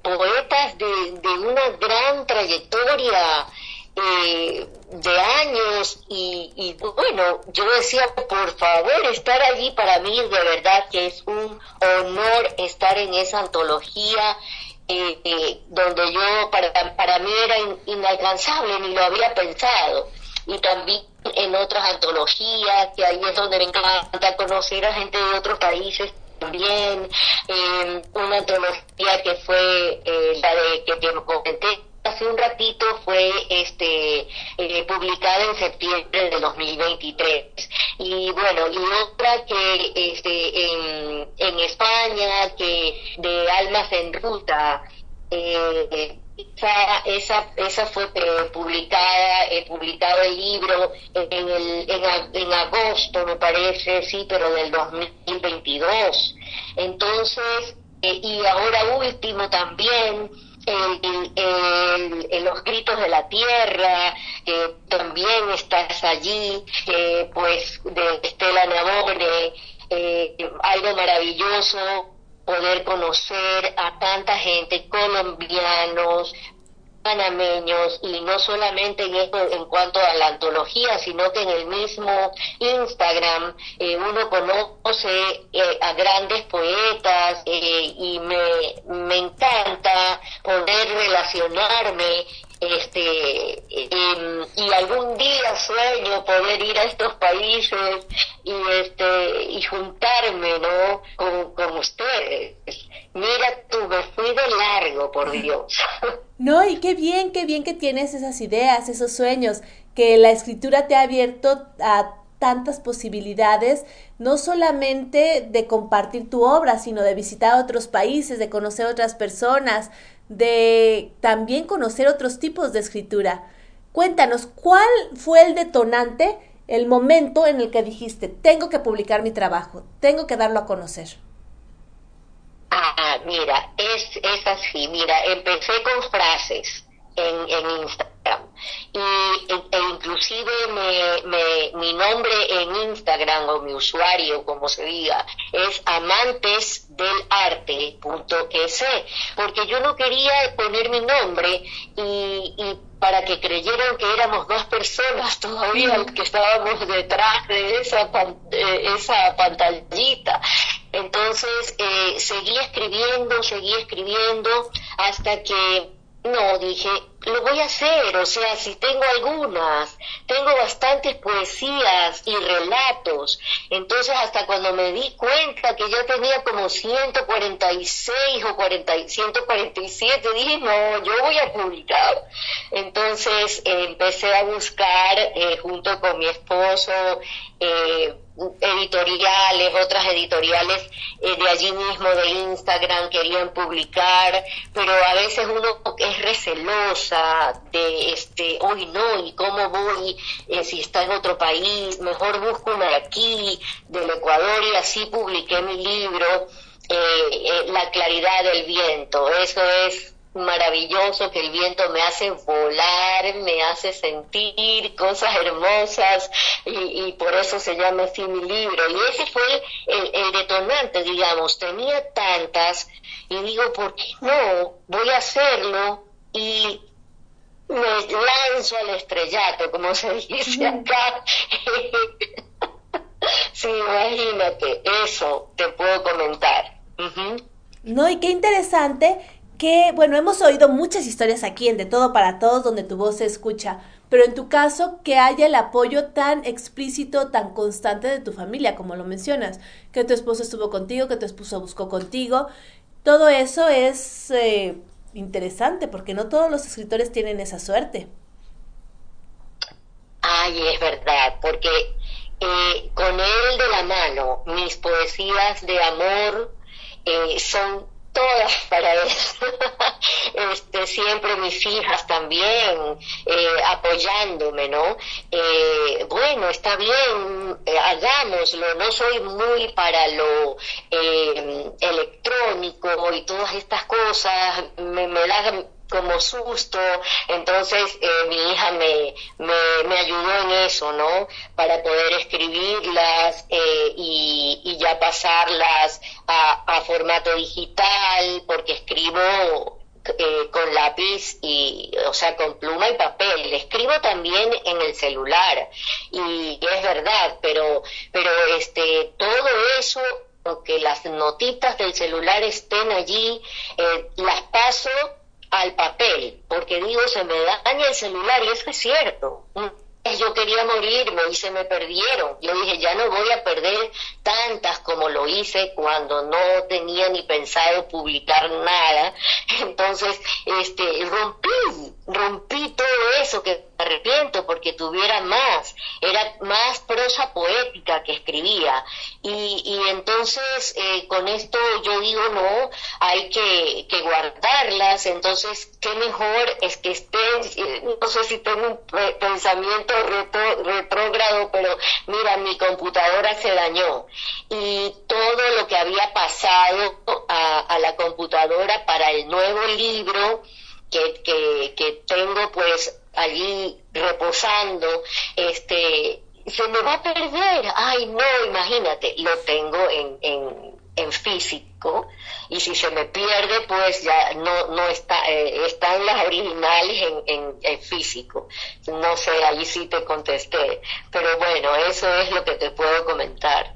poetas de, de una gran trayectoria eh, de años y, bueno, yo decía, por favor, estar allí para mí de verdad que es un honor estar en esa antología eh, eh, donde yo, para, para mí era inalcanzable, ni lo había pensado. Y también en otras antologías, que ahí es donde me encanta conocer a gente de otros países también, una antología que fue la de que te comenté hace un ratito fue este eh, publicada en septiembre de 2023 y bueno y otra que este en, España que de almas en ruta eh, esa, esa, esa fue eh, publicada, he publicado el libro en, el, en, en, agosto, me parece, sí, pero del 2022. Entonces, eh, y ahora último también, en, los gritos de la tierra, también estás allí, pues de Estela Nabone, eh, algo maravilloso poder conocer a tanta gente, colombianos, panameños y no solamente en esto en cuanto a la antología, sino que en el mismo Instagram eh, uno conoce eh, a grandes poetas eh, y me, me encanta poder relacionarme este y algún día sueño poder ir a estos países y este y juntarme no con, con ustedes mira fui de largo por Dios (laughs) no y qué bien qué bien que tienes esas ideas esos sueños que la escritura te ha abierto a tantas posibilidades, no solamente de compartir tu obra, sino de visitar otros países, de conocer otras personas, de también conocer otros tipos de escritura. Cuéntanos, ¿cuál fue el detonante, el momento en el que dijiste, tengo que publicar mi trabajo, tengo que darlo a conocer? Ah, mira, es, es así, mira, empecé con frases en, en Instagram. Y e, e inclusive me, me, mi nombre en Instagram o mi usuario como se diga es amantesdelarte.es porque yo no quería poner mi nombre y, y para que creyeran que éramos dos personas todavía que estábamos detrás de esa, esa pantallita. Entonces eh, seguí escribiendo, seguí escribiendo hasta que no, dije, lo voy a hacer, o sea, si tengo algunas, tengo bastantes poesías y relatos, entonces hasta cuando me di cuenta que yo tenía como 146 o 40, 147, dije, no, yo voy a publicar. Entonces empecé a buscar eh, junto con mi esposo, eh, editoriales, otras editoriales eh, de allí mismo de Instagram querían publicar, pero a veces uno es recelosa de este, hoy no, y cómo voy, eh, si está en otro país, mejor busco una de aquí, del Ecuador, y así publiqué mi libro, eh, La claridad del viento. Eso es maravilloso que el viento me hace volar, me hace sentir cosas hermosas y, por eso se llama así mi libro. Y ese fue el, detonante, digamos, tenía tantas y digo, ¿por qué no? Voy a hacerlo y me lanzo al estrellato, como se dice acá. (laughs) sí, imagínate, eso te puedo comentar. No, y qué interesante que, bueno, hemos oído muchas historias aquí en De Todo para Todos donde tu voz se escucha, pero en tu caso que haya el apoyo tan explícito, tan constante de tu familia, como lo mencionas, que tu esposo estuvo contigo, que tu esposo buscó contigo. Todo eso es eh, interesante porque no todos los escritores tienen esa suerte. Ay, es verdad, porque eh, con él de la mano, mis poesías de amor eh, son todas para él. (laughs) este, siempre mis hijas también eh, apoyándome, ¿no? Eh, bueno, está bien, eh, hagámoslo, no soy muy para lo electrónico y todas estas cosas, me, me da como susto, entonces eh, mi hija me, me, me, ayudó en eso, ¿no? Para poder escribirlas eh, y, y, ya pasarlas a, formato digital, porque escribo eh, con lápiz y, o sea, con pluma y papel. Escribo también en el celular y es verdad, pero, pero este, todo eso aunque las notitas del celular estén allí, eh, las paso al papel, porque digo, se me daña el celular y eso es cierto. Yo quería morirme y se me perdieron. Yo dije, ya no voy a perder tantas como lo hice cuando no tenía ni pensado publicar nada. (laughs) Entonces, este, rompí, rompí todo eso que arrepiento porque tuviera más. Era más prosa poética que escribía. Y, y entonces, eh, con esto yo digo, no, hay que, que guardarlas. Entonces, qué mejor es que estén, eh, no sé si tengo un pensamiento retro, retrógrado, pero mira, mi computadora se dañó y todo lo que había pasado a, a la computadora para el nuevo libro que, que, que tengo pues allí reposando, este, se me va a perder. Ay, no, imagínate, lo tengo en, en, en físico y si se me pierde pues ya no no está eh, están las originales en, en, en, físico. No sé ahí sí te contesté pero bueno eso es lo que te puedo comentar.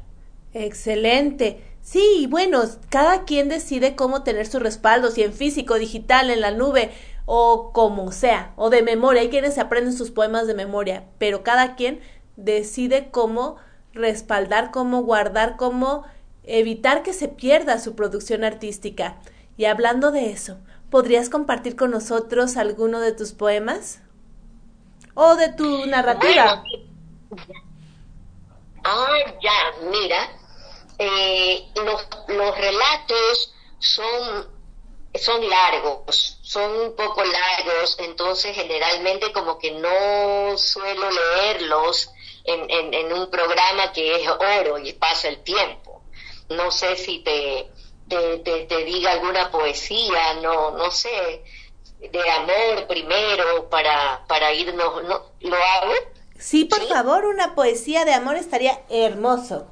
Excelente. Sí bueno cada quien decide cómo tener su respaldo si en físico digital en la nube o como sea o de memoria hay quienes se aprenden sus poemas de memoria pero cada quien decide cómo respaldar cómo guardar cómo evitar que se pierda su producción artística. Y hablando de eso, ¿podrías compartir con nosotros alguno de tus poemas? ¿O de tu narrativa? Ah, ya, mira, eh, los, los relatos son, son largos, son un poco largos, entonces generalmente como que no suelo leerlos en, en, en un programa que es oro y pasa el tiempo no sé si te, te, te, te, diga alguna poesía, no, no sé, de amor primero para, para irnos, ¿no? ¿Lo hago? Sí, por ¿Sí? favor, una poesía de amor estaría hermoso.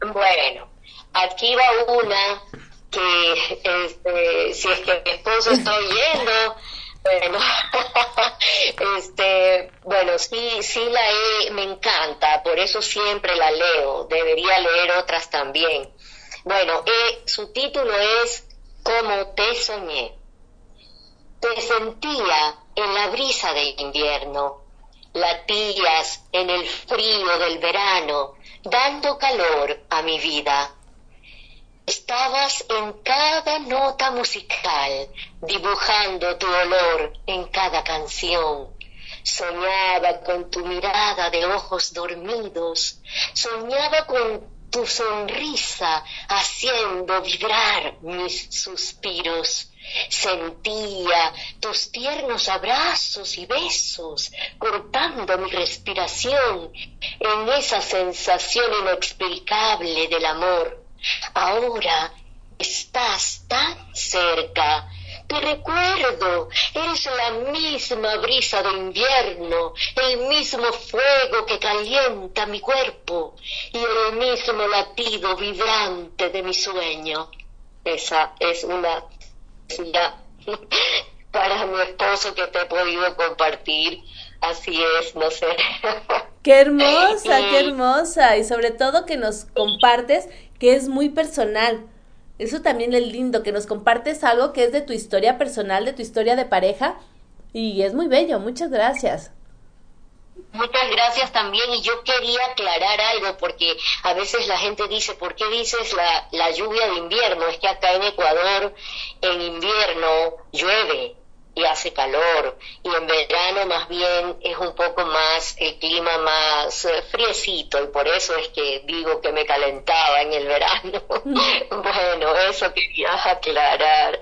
Bueno, aquí va una que este, si es que mi esposo está oyendo, bueno, (laughs) este, bueno, sí, sí la he, me encanta, por eso siempre la leo, debería leer otras también. Bueno, eh, su título es Como te soñé. Te sentía en la brisa del invierno, latías en el frío del verano, dando calor a mi vida Estabas en cada nota musical, dibujando tu olor en cada canción. Soñaba con tu mirada de ojos dormidos, soñaba con tu sonrisa haciendo vibrar mis suspiros. Sentía tus tiernos abrazos y besos cortando mi respiración en esa sensación inexplicable del amor Ahora estás tan cerca. Te recuerdo, eres la misma brisa de invierno, el mismo fuego que calienta mi cuerpo y el mismo latido vibrante de mi sueño. Esa es una (laughs) para mi esposo que te he podido compartir. Así es, no sé. Qué hermosa, qué (laughs) hermosa. Y sobre todo que nos compartes que es muy personal. Eso también es lindo, que nos compartes algo que es de tu historia personal, de tu historia de pareja. Y es muy bello, muchas gracias. Muchas gracias también y yo quería aclarar algo porque a veces la gente dice, ¿por qué dices la, la lluvia de invierno? Es que acá en Ecuador en invierno llueve y hace calor y en verano más bien es un poco más el clima más eh, friecito y por eso es que digo que me calentaba en el verano. (laughs) (laughs) bueno, eso quería aclarar.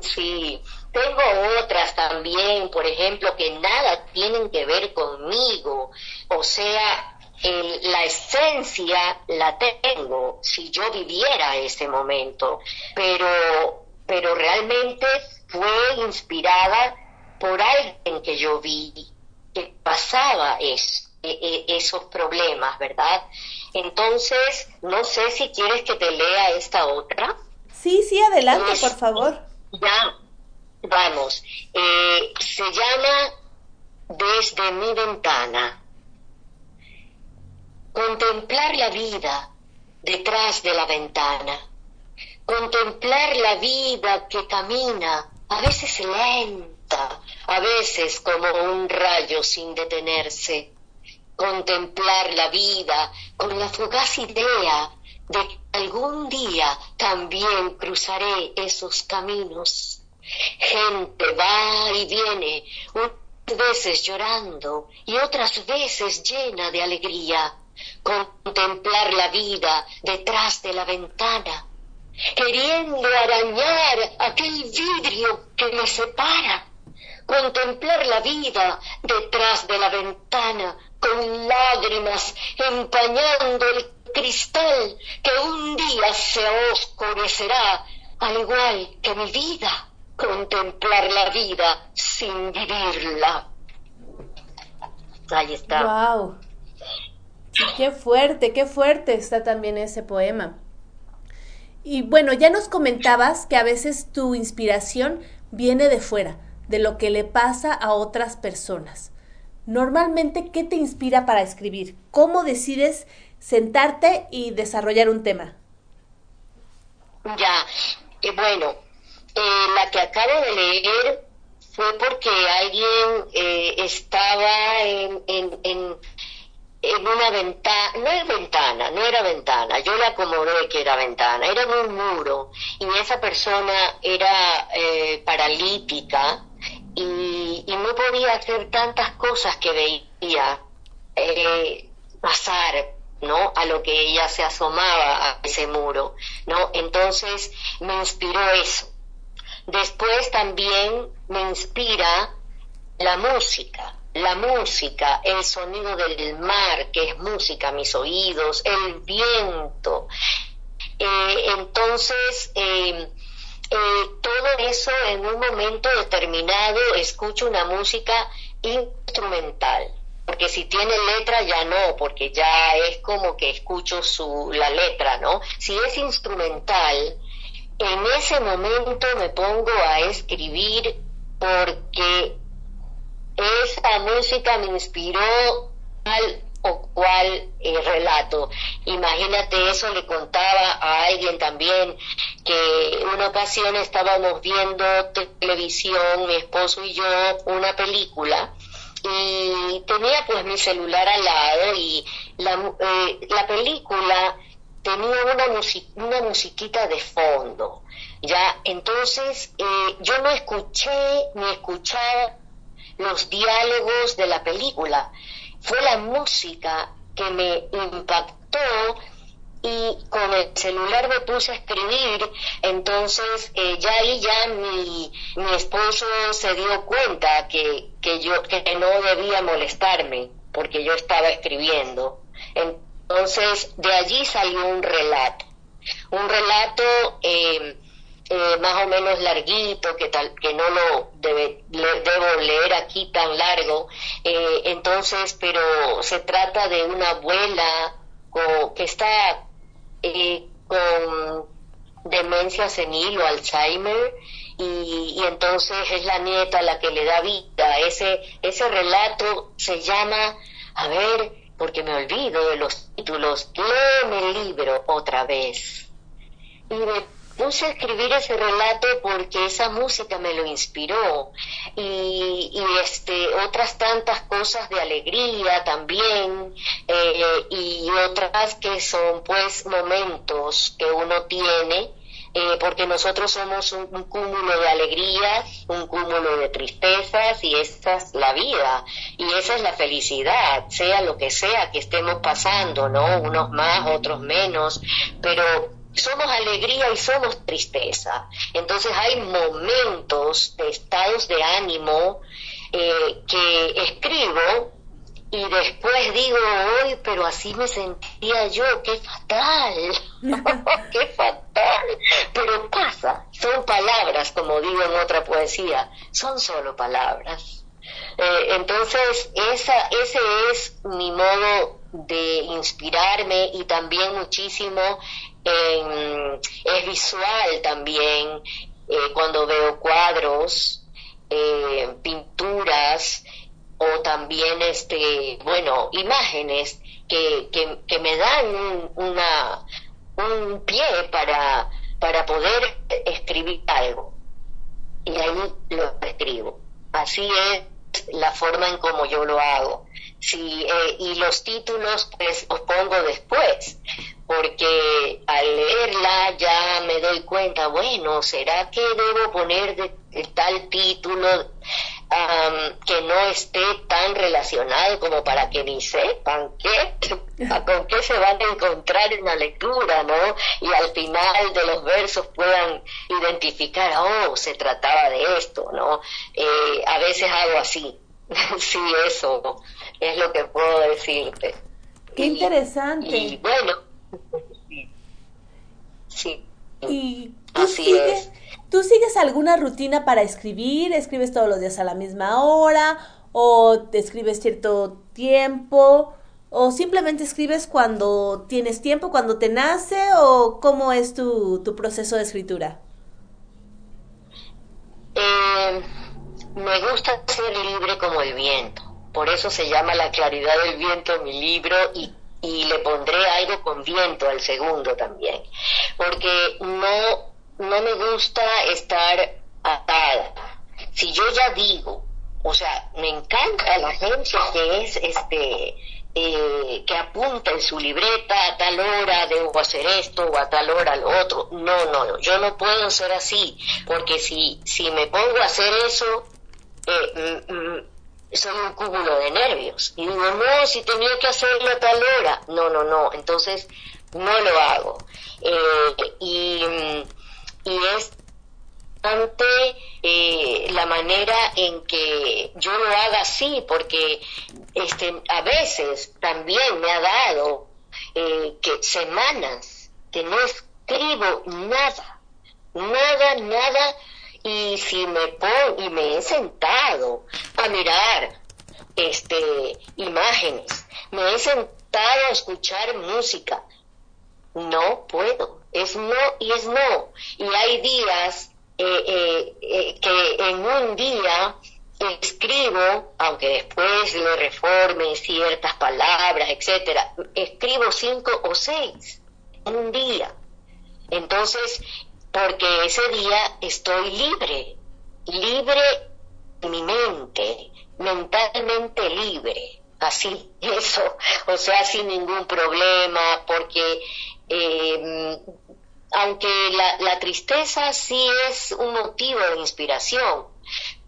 Sí, tengo otras también, por ejemplo, que nada tienen que ver conmigo, o sea, la esencia la tengo si yo viviera ese momento, pero, pero realmente fue inspirada por alguien que yo vi que pasaba es, e, e, esos problemas, ¿verdad? Entonces, no sé si quieres que te lea esta otra. Sí, sí, adelante, por favor. Ya, vamos. Eh, se llama Desde mi ventana. Contemplar la vida detrás de la ventana. Contemplar la vida que camina a veces lenta, a veces como un rayo sin detenerse. Contemplar la vida con la fugaz idea de que algún día también cruzaré esos caminos. Gente va y viene, unas veces llorando y otras veces llena de alegría. Contemplar la vida detrás de la ventana queriendo arañar aquel vidrio que me separa, contemplar la vida detrás de la ventana con lágrimas empañando el cristal que un día se oscurecerá, al igual que mi vida, contemplar la vida sin vivirla. Ahí está. Wow. Qué fuerte, qué fuerte está también ese poema. Y bueno, ya nos comentabas que a veces tu inspiración viene de fuera, de lo que le pasa a otras personas. Normalmente, ¿qué te inspira para escribir? ¿Cómo decides sentarte y desarrollar un tema? Ya, eh, bueno, eh, la que acabo de leer fue porque alguien eh, estaba en, en en una ventana, no es ventana, no era ventana, yo la acomodé que era ventana, era un muro y esa persona era eh, paralítica y, no podía hacer tantas cosas que veía eh, pasar, ¿no? A lo que ella se asomaba a ese muro, ¿no? Entonces me inspiró eso. Después también me inspira la música la música, el sonido del mar, que es música a mis oídos, el viento. Eh, entonces, eh, eh, todo eso en un momento determinado escucho una música instrumental. Porque si tiene letra ya no, porque ya es como que escucho su, la letra, ¿no? Si es instrumental, en ese momento me pongo a escribir porque esa música me inspiró tal o cual eh, relato. Imagínate eso, le contaba a alguien también que una ocasión estábamos viendo televisión, mi esposo y yo, una película y tenía pues mi celular al lado y la, eh, la película tenía una, una musiquita de fondo. Ya, entonces eh, yo no escuché ni escuchaba los diálogos de la película. Fue la música que me impactó y con el celular me puse a escribir, entonces eh, ya ahí ya mi, mi, esposo se dio cuenta que, que yo que no debía molestarme porque yo estaba escribiendo. Entonces de allí salió un relato, un relato eh, eh, más o menos larguito, que, tal, que no lo debe, debo leer aquí tan largo. Eh, entonces, pero se trata de una abuela que está eh, con demencia senil o Alzheimer y, y, entonces es la nieta la que le da vida. Ese, ese relato se llama, a ver, porque me olvido de los títulos, léeme el libro otra vez. Y puse a escribir ese relato porque esa música me lo inspiró y, y este otras tantas cosas de alegría también eh, y otras que son pues momentos que uno tiene eh, porque nosotros somos un, cúmulo de alegrías, un cúmulo de tristezas y esa es la vida y esa es la felicidad, sea lo que sea que estemos pasando, ¿no? Unos más, otros menos, pero somos alegría y somos tristeza. Entonces hay momentos de estados de ánimo eh, que escribo y después digo, hoy, pero así me sentía yo, qué fatal, (laughs) qué fatal. Pero pasa, son palabras, como digo en otra poesía, son solo palabras. Eh, entonces, esa, ese es mi modo de inspirarme y también muchísimo es visual también, eh, cuando veo cuadros, eh, pinturas, o también este bueno imágenes que, que, me dan un, una, un pie para, para poder escribir algo. Y ahí lo escribo. Así es la forma en como yo lo hago. Sí, eh, y los títulos pues los pongo después porque al leerla ya me doy cuenta, bueno, ¿será que debo poner de, tal título que no esté tan relacionado como para que ni sepan qué, (laughs) con qué se van a encontrar en la lectura, ¿no? Y al final de los versos puedan identificar, oh, se trataba de esto, ¿no? Eh, a veces hago así, (laughs) sí, eso es lo que puedo decirte. Qué interesante. Y bueno, sí. ¿Y tú sigues, tú sigues alguna rutina para escribir? ¿Escribes todos los días a la misma hora? ¿O te escribes cierto tiempo? ¿O simplemente escribes cuando tienes tiempo, cuando te nace? ¿O cómo es tu, tu proceso de escritura? Eh, me gusta ser libre como el viento. Por eso se llama La claridad del viento mi libro y y le pondré algo con viento al segundo también, porque no, no me gusta estar atada. Si yo ya digo, o sea, me encanta la gente que es este eh, que apunta en su libreta a tal hora debo hacer esto o a tal hora lo otro. No, no, yo no puedo ser así, porque si, si me pongo a hacer eso, eh, son un cúmulo de nervios. Y digo, no, si tenía que hacerlo a tal hora. No, no, no. Entonces, no lo hago. Eh, y, y es ante eh, la manera en que yo lo haga así, porque este, a veces también me ha dado eh, que semanas que no escribo nada, nada, nada, y si me pongo y me he sentado a mirar este imágenes, me he sentado a escuchar música, no puedo, es no y es no. Y hay días eh, eh, eh, que en un día escribo, aunque después le reforme ciertas palabras, etcétera, escribo cinco o seis en un día. Entonces, porque ese día estoy libre, libre mi mente, mentalmente libre, así, (laughs) eso, o sea, sin ningún problema, porque eh, aunque la, la, tristeza sí es un motivo de inspiración,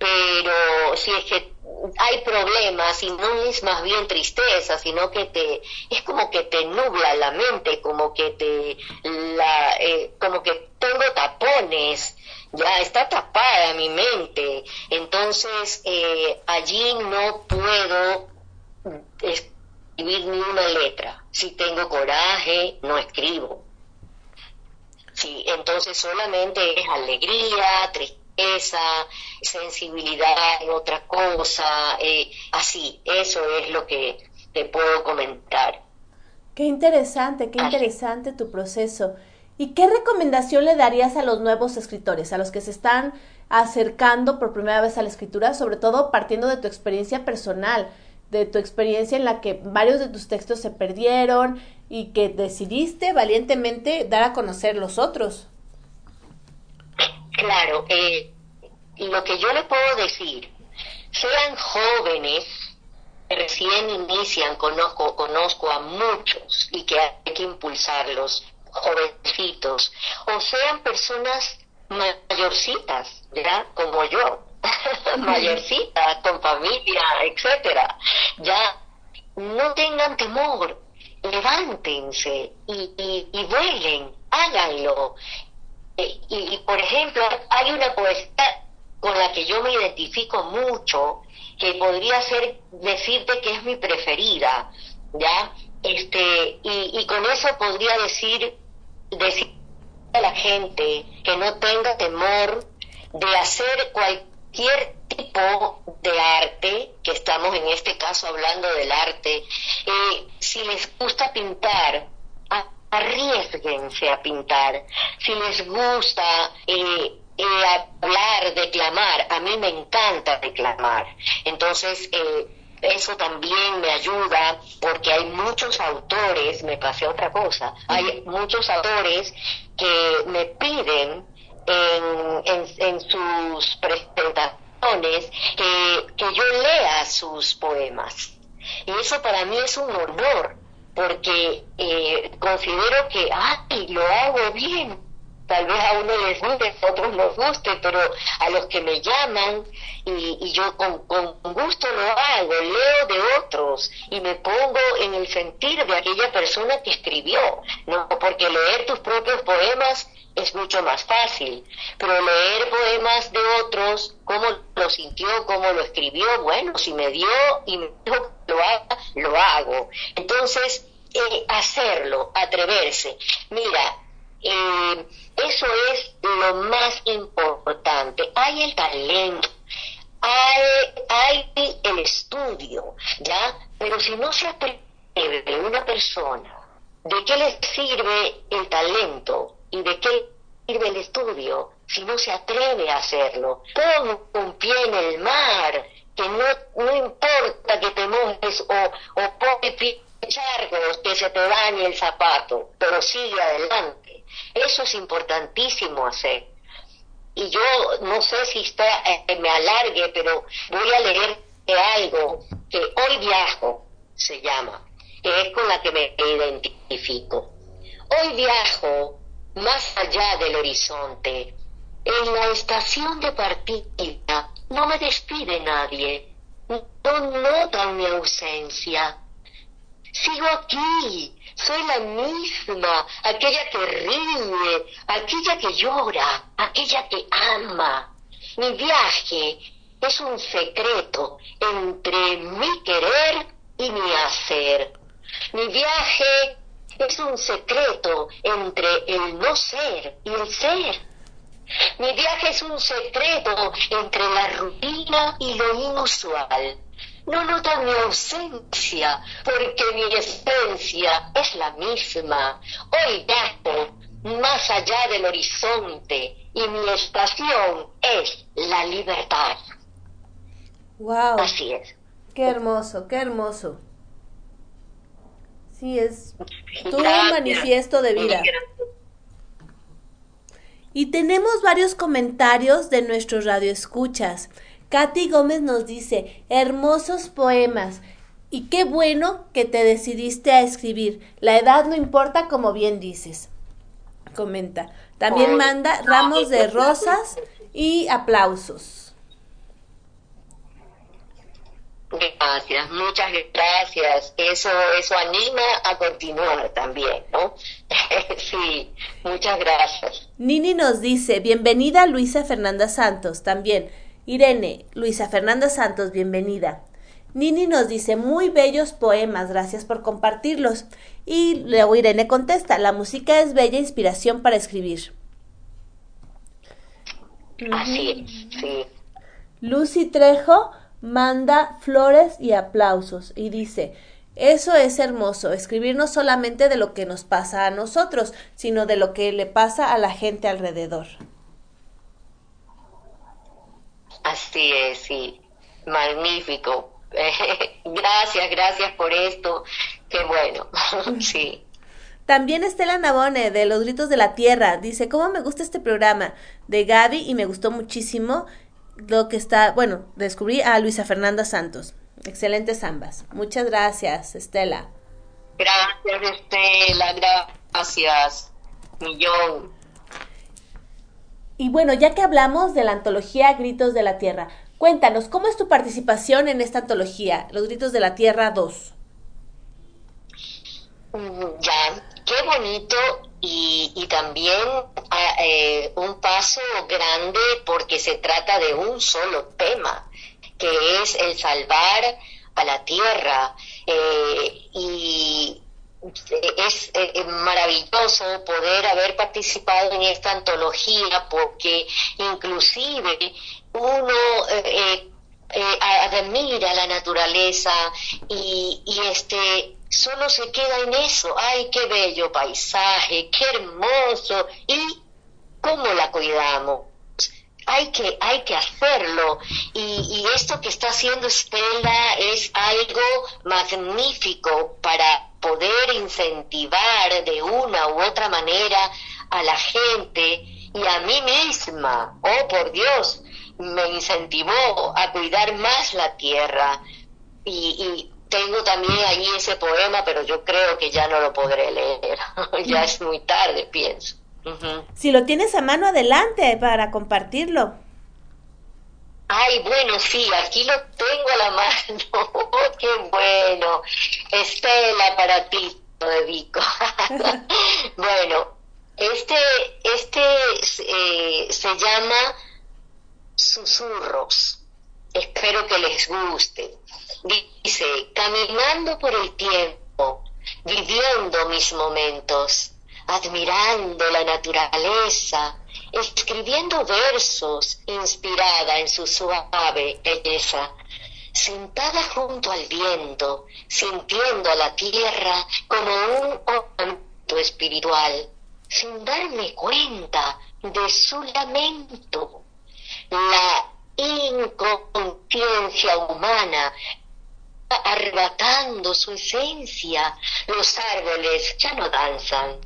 pero si es que hay problemas y no es más bien tristeza, sino que te es como que te nubla la mente, como que te la eh, como que tengo tapones, ya está tapada mi mente, entonces eh, allí no puedo escribir ni una letra. Si tengo coraje, no escribo. Sí, entonces solamente es alegría, tristeza esa sensibilidad en otra cosa, eh, así, eso es lo que te puedo comentar. Qué interesante, qué interesante tu proceso. ¿Y qué recomendación le darías a los nuevos escritores, a los que se están acercando por primera vez a la escritura, sobre todo partiendo de tu experiencia personal, de tu experiencia en la que varios de tus textos se perdieron y que decidiste valientemente dar a conocer los otros? Claro, eh, lo que yo le puedo decir, sean jóvenes, recién inician, conozco, conozco a muchos y que hay que impulsarlos, jovencitos, o sean personas mayorcitas, ¿ya? Como yo, (laughs) mayorcitas, con familia, etcétera. Ya no tengan temor, levántense y, y, vuelen, háganlo. Y, y, por ejemplo, hay una poesía con la que yo me identifico mucho, que podría ser decirte que es mi preferida, ¿ya? Este, y, con eso podría decir, decir a la gente que no tenga temor de hacer cualquier tipo de arte, que estamos en este caso hablando del arte, eh, si les gusta pintar, arriesguense a pintar. Si les gusta eh, eh, hablar, declamar, a mí me encanta declamar. Entonces, eso también me ayuda porque hay muchos autores, me pasé otra cosa, hay muchos autores que me piden en, en, sus presentaciones que, que yo lea sus poemas. Y eso para mí es un honor, porque eh, considero que, ay, lo hago bien, tal vez a uno les guste, a otros nos guste, pero a los que me llaman y, y yo con, gusto lo hago, leo de otros y me pongo en el sentir de aquella persona que escribió, no porque leer tus propios poemas es mucho más fácil, pero leer poemas de otros, cómo lo sintió, cómo lo escribió, bueno, si me dio y me dijo que lo haga, lo hago. Entonces, eh, hacerlo, atreverse. Mira, eh, eso es lo más importante. Hay el talento, hay, hay el estudio, ¿ya? Pero si no se atreve una persona, ¿de qué le sirve el talento y de qué sirve el estudio si no se atreve a hacerlo? Pon un pie en el mar, que no, no importa que te mojes o, o pon charcos, que se te dañe el zapato, pero sigue adelante. Eso es importantísimo hacer. Y yo no sé si está, eh, me alargue, pero voy a leer algo que hoy viajo, se llama, que es con la que me identifico. Hoy viajo más allá del horizonte. En la estación de partida no me despide nadie. No notan mi ausencia. Sigo aquí, soy la misma, aquella que ríe, aquella que llora, aquella que ama. Mi viaje es un secreto entre mi querer y mi hacer. Mi viaje es un secreto entre el no ser y el ser. Mi viaje es un secreto entre la rutina y lo inusual no notan mi ausencia, porque mi esencia es la misma. Hoy gato más allá del horizonte y mi estación es la libertad. Wow. Así es. Qué hermoso, qué hermoso. Sí, es todo un manifiesto de vida. Y tenemos varios comentarios de nuestros radioescuchas. Katy Gómez nos dice, hermosos poemas. Y qué bueno que te decidiste a escribir. La edad no importa, como bien dices. Comenta. También manda ramos de rosas y aplausos. Gracias, muchas gracias. Eso, eso anima a continuar también, ¿no? (laughs) sí, muchas gracias. Nini nos dice, bienvenida Luisa Fernanda Santos, también. Irene, Luisa Fernanda Santos, bienvenida. Nini nos dice muy bellos poemas, gracias por compartirlos. Y luego Irene contesta, la música es bella inspiración para escribir. Así sí. Lucy Trejo manda flores y aplausos y dice, eso es hermoso, escribir no solamente de lo que nos pasa a nosotros, sino de lo que le pasa a la gente alrededor. Así es, sí. Magnífico. (laughs) gracias, gracias por esto. Qué bueno, (laughs) sí. También Estela Nabone de Los Gritos de la Tierra dice, ¿cómo me gusta este programa de Gaby? Y me gustó muchísimo lo que está, bueno, descubrí a Luisa Fernanda Santos. Excelentes ambas. Muchas gracias, Estela. Gracias, Estela, gracias. Millón. Y bueno, ya que hablamos de la antología Gritos de la Tierra, cuéntanos, ¿cómo es tu participación en esta antología, Los Gritos de la Tierra 2? Mm, ya, qué bonito y, también ah, eh, un paso grande porque se trata de un solo tema, que es el salvar a la tierra. Eh, y es eh, maravilloso poder haber participado en esta antología porque inclusive uno admira la naturaleza y, y este solo se queda en eso. ¡Ay, qué bello paisaje! ¡Qué hermoso! ¿Y cómo la cuidamos? Hay que, hay que hacerlo. Y, y esto que está haciendo Estela es algo magnífico para poder incentivar de una u otra manera a la gente y a mí misma. Oh, por Dios, me incentivó a cuidar más la tierra. Y, y tengo también ahí ese poema, pero yo creo que ya no lo podré leer. (laughs) ya es muy tarde, pienso. Si lo tienes a mano, adelante para compartirlo. Ay, bueno, sí, aquí lo tengo a la (laughs) mano. ¡Qué bueno! Estela, para ti lo dedico. (laughs) bueno, este, este eh, se llama Susurros. Espero que les guste. Dice, caminando por el tiempo, viviendo mis momentos, admirando la naturaleza, escribiendo versos inspirada en su suave belleza, sentada junto al viento, sintiendo a la tierra como un ornamento espiritual, sin darme cuenta de su lamento. La inconsciencia humana arrebatando su esencia. Los árboles ya no danzan,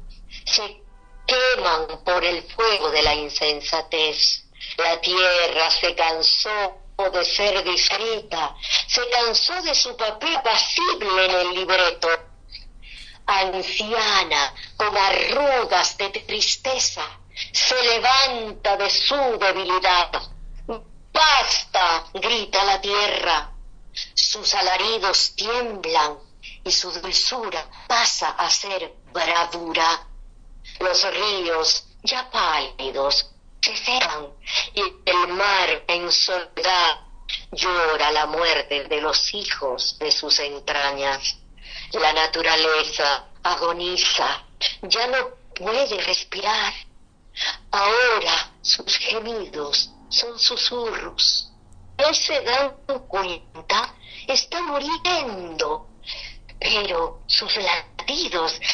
se queman por el fuego de la insensatez. La tierra se cansó de ser discreta, se cansó de su papel pasible en el libreto. Anciana, con arrugas de tristeza, se levanta de su debilidad. Basta, grita la tierra, sus alaridos tiemblan y su dulzura pasa a ser bravura. Los ríos, ya pálidos, se cegan y el mar en soledad llora la muerte de los hijos de sus entrañas. La naturaleza agoniza, ya no puede respirar. Ahora sus gemidos son susurros no se dan cuenta, está muriendo. Pero sus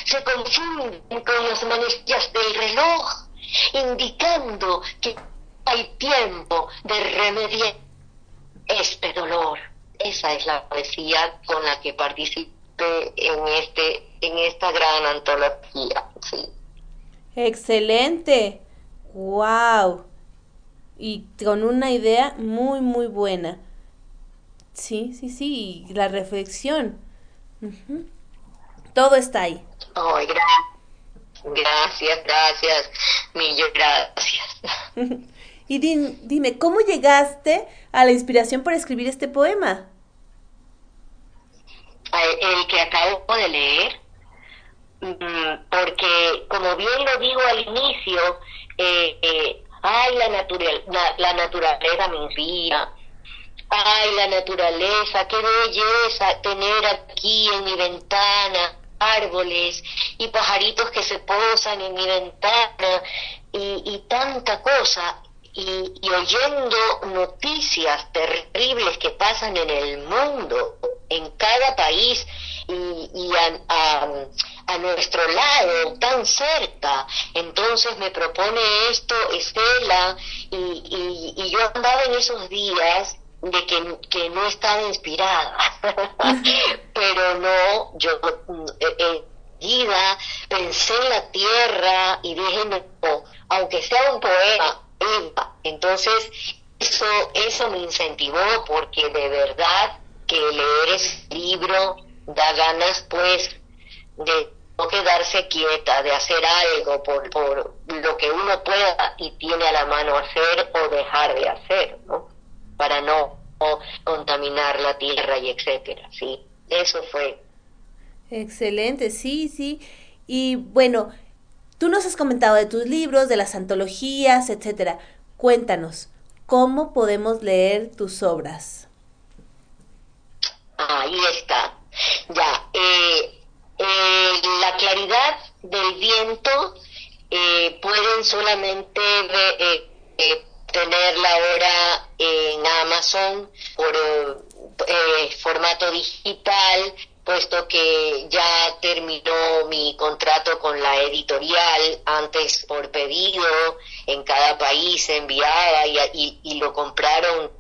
se confunden con las manillas del reloj, indicando que hay tiempo de remediar este dolor. Esa es la poesía con la que participé en este en esta gran antología. Excelente. Wow y con una idea muy, muy buena. Sí, sí, sí, la reflexión. Todo está ahí. Ay, gracias, gracias, millones gracias. (laughs) y dime, ¿cómo llegaste a la inspiración para escribir este poema? El que acabo de leer, mm, porque como bien lo digo al inicio, eh, eh, Ay, la, la, naturaleza me inspira. Ay, la naturaleza, qué belleza tener aquí en mi ventana árboles y pajaritos que se posan en mi ventana y, tanta cosa. Y, oyendo noticias terribles que pasan en el mundo, en cada país y, y a, a nuestro lado, tan cerca. Entonces me propone esto Estela y, y, yo andaba en esos días de que, que no estaba inspirada, (laughs) pero no, yo eh, eh pensé en la tierra y dije, no, aunque sea un poema, entonces eso, eso me incentivó porque de verdad que leer ese libro da ganas pues de no quedarse quieta, de hacer algo por, por lo que uno pueda y tiene a la mano hacer o dejar de hacer, ¿no? Para no, contaminar la tierra y etcétera, sí. Eso fue. Excelente, sí, sí. Y bueno, tú nos has comentado de tus libros, de las antologías, etcétera. Cuéntanos, ¿cómo podemos leer tus obras? Ahí está. Ya, eh, eh, la claridad del viento eh, pueden solamente tenerla ahora en Amazon por formato digital puesto que ya terminó mi contrato con la editorial, antes por pedido, en cada país se enviaba y, y, lo compraron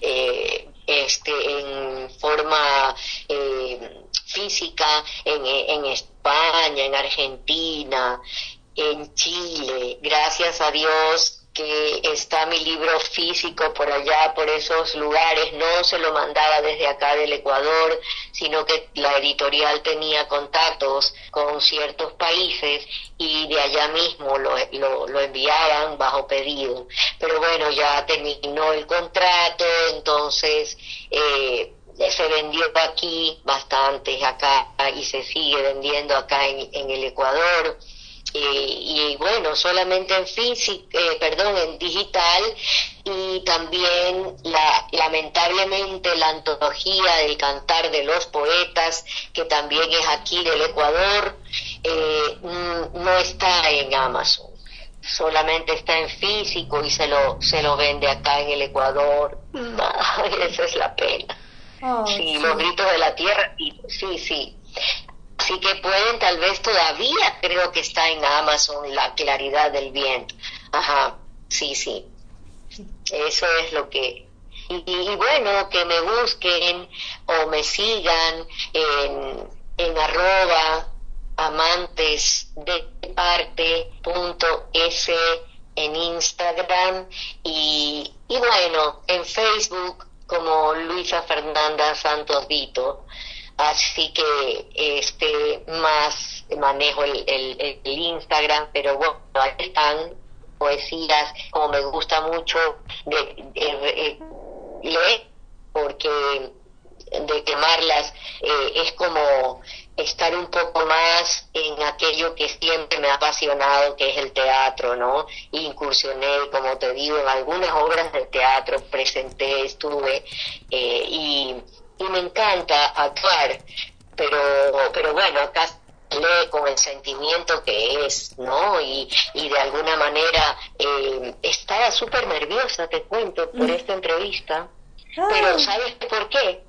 eh, este, en forma eh, física en, en España, en Argentina, en Chile. Gracias a Dios que está mi libro físico por allá, por esos lugares, no se lo mandaba desde acá del Ecuador, sino que la editorial tenía contactos con ciertos países y de allá mismo lo, lo, enviaban bajo pedido. Pero bueno, ya terminó el contrato, entonces eh, se vendió aquí bastante acá y se sigue vendiendo acá en, en el Ecuador y bueno, solamente en físico, eh, perdón, en digital y también la, lamentablemente la antología del cantar de los poetas, que también es aquí del Ecuador, eh, no está en Amazon, solamente está en físico y se lo, se lo vende acá en el Ecuador. (laughs) esa es la pena. sí, los gritos de la tierra, y, sí, sí. Así que pueden, tal vez todavía creo que está en Amazon la claridad del viento. Ajá, sí, sí. Eso es lo que... Y, bueno, que me busquen o me sigan en, en arroba amantes de parte punto s en Instagram y, y bueno, en Facebook como Luisa Fernanda Santos Vito así que este más manejo el, el, Instagram, pero bueno, ahí están poesías, como me gusta mucho de, leer, porque de quemarlas eh, es como estar un poco más en aquello que siempre me ha apasionado, que es el teatro, ¿no? Incursioné, como te digo, en algunas obras de teatro, presenté, estuve, eh, y y me encanta actuar, pero, pero bueno, acá lee con el sentimiento que es, ¿no? Y, y de alguna manera eh, estaba súper nerviosa, te cuento, por mm. esta entrevista, pero ¿sabes por qué?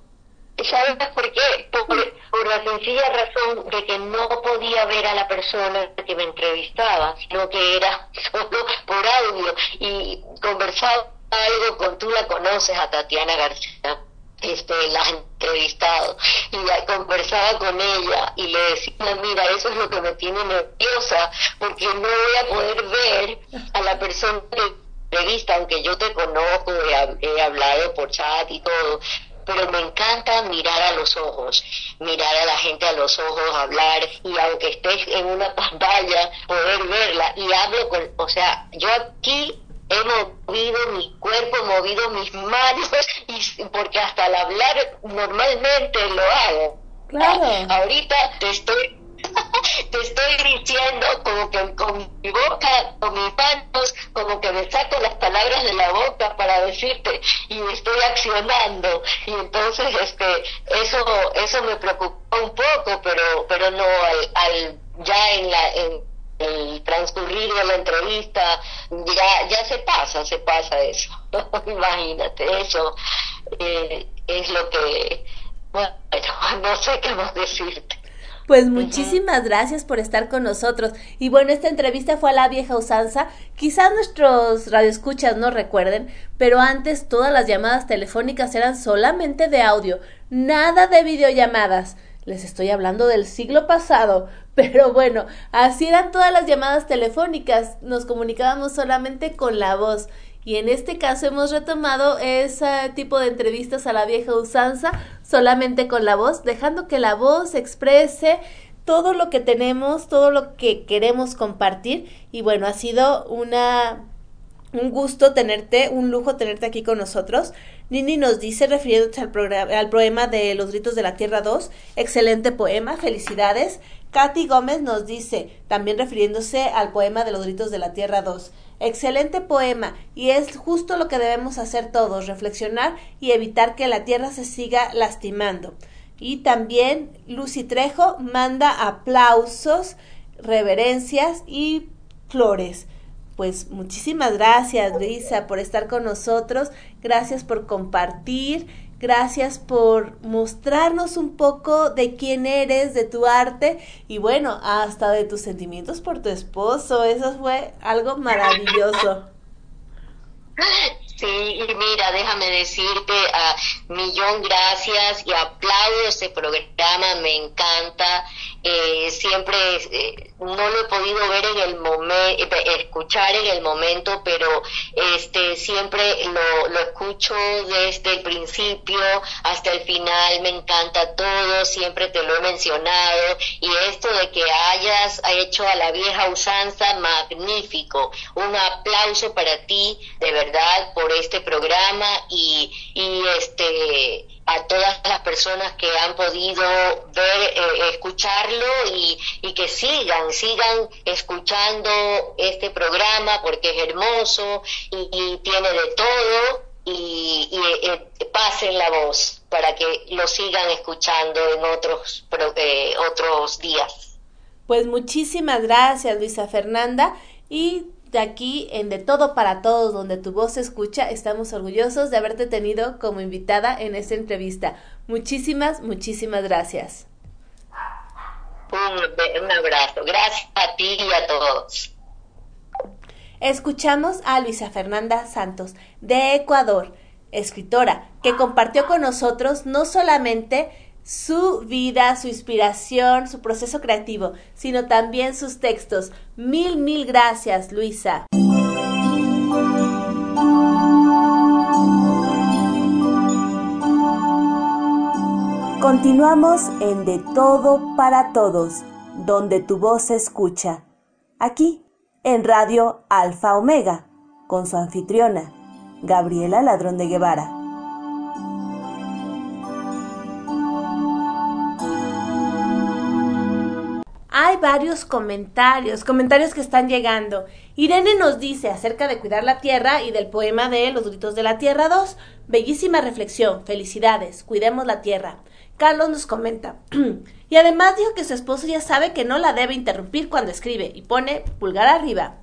¿Sabes por qué? Por, por, la sencilla razón de que no podía ver a la persona que me entrevistaba, sino que era (laughs) solo por audio y conversaba algo con, tú la conoces, a Tatiana García este, la entrevistado. Y conversaba con ella y le decía, mira, eso es lo que me tiene nerviosa porque no voy a poder ver a la persona que entrevista, aunque yo te conozco, he, hablado por chat y todo, pero me encanta mirar a los ojos, mirar a la gente a los ojos, hablar y aunque estés en una (laughs) pantalla, poder verla. Y hablo con, o sea, yo aquí he movido mi cuerpo, he movido mis manos, (laughs) y, porque hasta al hablar normalmente lo hago. Claro. ahorita te estoy (laughs) te estoy diciendo como que con mi boca, con mis manos, como que me saco las palabras de la boca para decirte y estoy accionando y entonces este eso eso me preocupó un poco pero pero no al, al ya en la en el transcurrir de la entrevista, ya, ya se pasa, se pasa eso. (laughs) Imagínate, eso eh, es lo que, bueno, (laughs) no sé qué más decirte. Pues muchísimas gracias por estar con nosotros. Y bueno, esta entrevista fue a la vieja usanza. Quizás nuestros radioescuchas no recuerden, pero antes todas las llamadas telefónicas eran solamente de audio, nada de videollamadas. Les estoy hablando del siglo pasado, (laughs) Pero bueno, así eran todas las llamadas telefónicas, nos comunicábamos solamente con la voz. Y en este caso hemos retomado ese tipo de entrevistas a la vieja usanza solamente con la voz, dejando que la voz exprese todo lo que tenemos, todo lo que queremos compartir. Y bueno, ha sido una un gusto tenerte, un lujo tenerte aquí con nosotros. Nini nos dice, refiriéndose al, programa, al poema de Los Gritos de la Tierra 2, excelente poema, felicidades. Katy Gómez nos dice, también refiriéndose al poema de Los Gritos de la Tierra 2, excelente poema y es justo lo que debemos hacer todos, reflexionar y evitar que la Tierra se siga lastimando. Y también Lucy Trejo manda aplausos, reverencias y flores. Pues muchísimas gracias, Luisa, por estar con nosotros. Gracias por compartir. Gracias por mostrarnos un poco de quién eres, de tu arte y bueno, hasta de tus sentimientos por tu esposo. Eso fue algo maravilloso. Sí, y mira, déjame decirte a millón gracias y aplaudo este programa, me encanta. Eh, siempre eh, no lo he podido ver en el momento, eh, escuchar en el momento, pero este siempre lo, lo escucho desde el principio hasta el final, me encanta todo, siempre te lo he mencionado y esto de que hayas hecho a la vieja usanza magnífico. Un aplauso para ti, de verdad, por este programa y, y este a todas las personas que han podido ver, eh, escucharlo y, y, que sigan, sigan escuchando este programa porque es hermoso y, tiene de todo y, y eh, pasen la voz para que lo sigan escuchando en otros, eh, otros días. Pues muchísimas gracias Luisa Fernanda y de aquí en De Todo para Todos, donde tu voz se escucha, estamos orgullosos de haberte tenido como invitada en esta entrevista. Muchísimas, muchísimas gracias. Un, abrazo. Gracias a ti y a todos. Escuchamos a Luisa Fernanda Santos, de Ecuador, escritora, que compartió con nosotros no solamente su vida, su inspiración, su proceso creativo, sino también sus textos. Mil, mil gracias, Luisa. Continuamos en De Todo para Todos, donde tu voz se escucha. Aquí, en Radio Alfa Omega, con su anfitriona, Gabriela Ladrón de Guevara. Hay varios comentarios, comentarios que están llegando. Irene nos dice acerca de cuidar la tierra y del poema de Los gritos de la tierra 2. Bellísima reflexión, felicidades, cuidemos la tierra. Carlos nos comenta. (clears throat) y además dijo que su esposo ya sabe que no la debe interrumpir cuando escribe y pone pulgar arriba.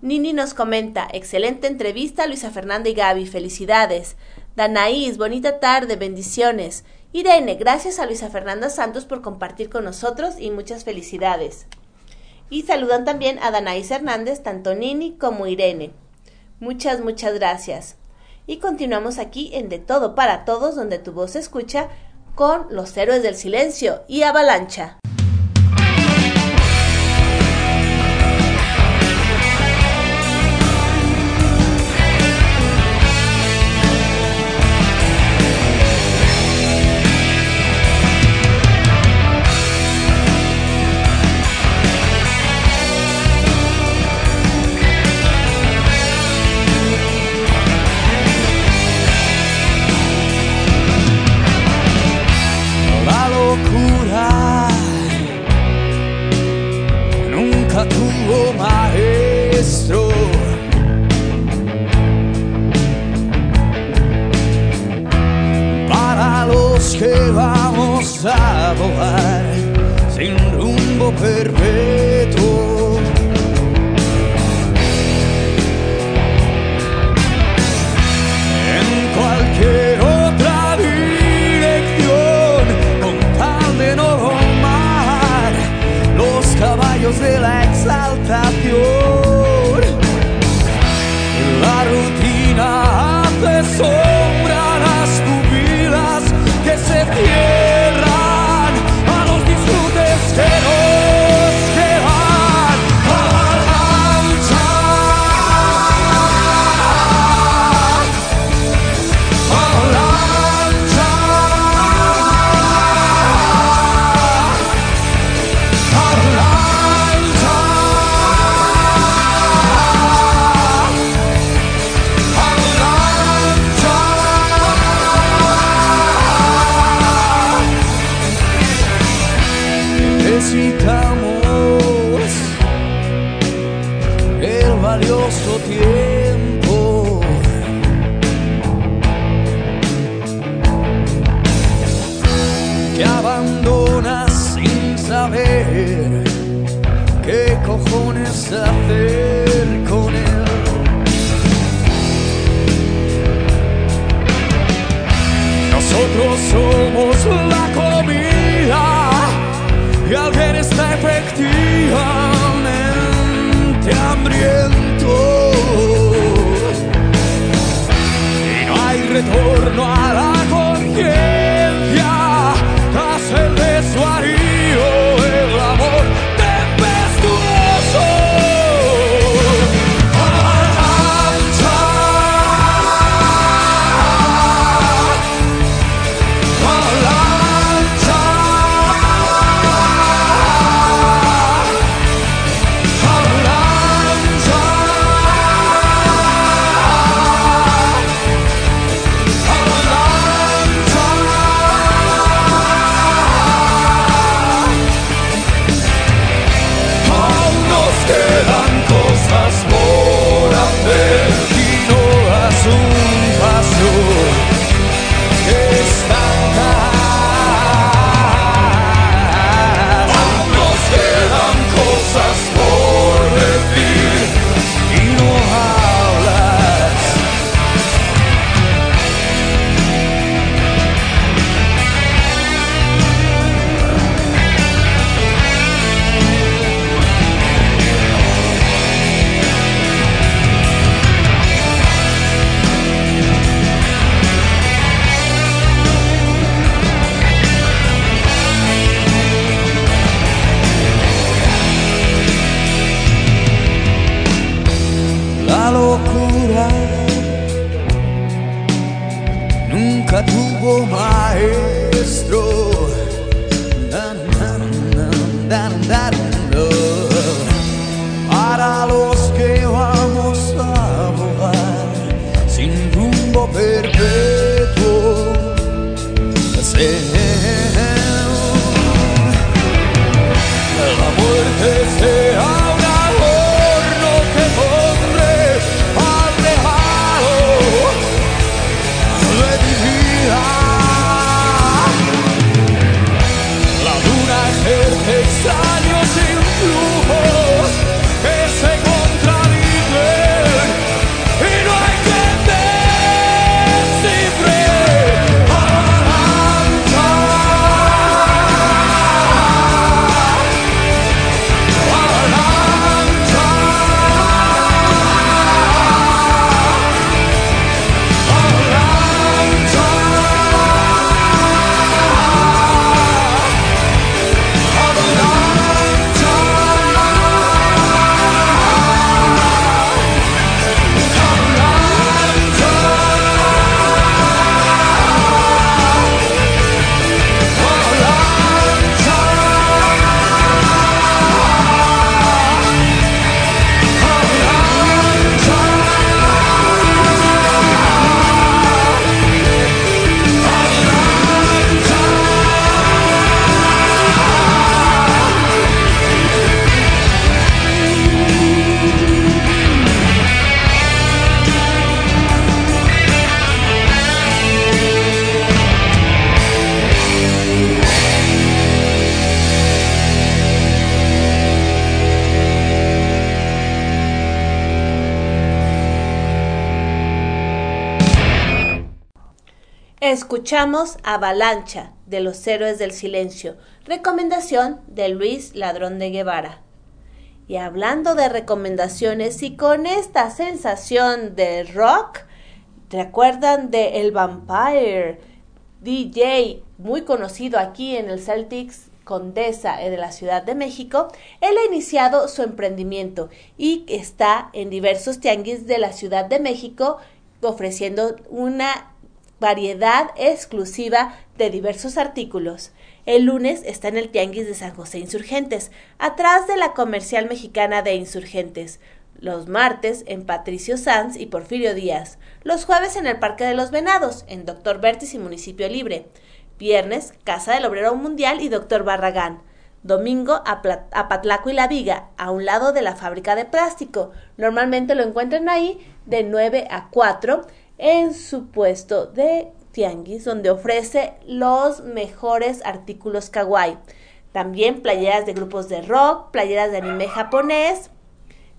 Nini nos comenta, excelente entrevista Luisa Fernanda y Gaby, felicidades. Danaís, bonita tarde, bendiciones. Irene, gracias a Luisa Fernanda Santos por compartir con nosotros y muchas felicidades. Y saludan también a Danaís Hernández, tanto Nini como Irene. Muchas, muchas gracias. Y continuamos aquí en De Todo para Todos, donde tu voz se escucha, con Los Héroes del Silencio y Avalancha. Avalancha de los Héroes del Silencio, recomendación de Luis Ladrón de Guevara. Y hablando de recomendaciones y con esta sensación de rock, ¿te acuerdan de El Vampire? DJ muy conocido aquí en el Celtics Condesa de la Ciudad de México, él ha iniciado su emprendimiento y está en diversos tianguis de la Ciudad de México ofreciendo una variedad exclusiva de diversos artículos. El lunes está en el Tianguis de San José Insurgentes, atrás de la comercial mexicana de Insurgentes. Los martes en Patricio Sanz y Porfirio Díaz. Los jueves en el Parque de los Venados, en Doctor Vértiz y Municipio Libre. Viernes, Casa del Obrero Mundial y Doctor Barragán. Domingo a, Patlaco y La Viga, a un lado de la fábrica de plástico. Normalmente lo encuentran ahí de 9 a 4 en su puesto de tianguis, donde ofrece los mejores artículos kawaii. También playeras de grupos de rock, playeras de anime japonés,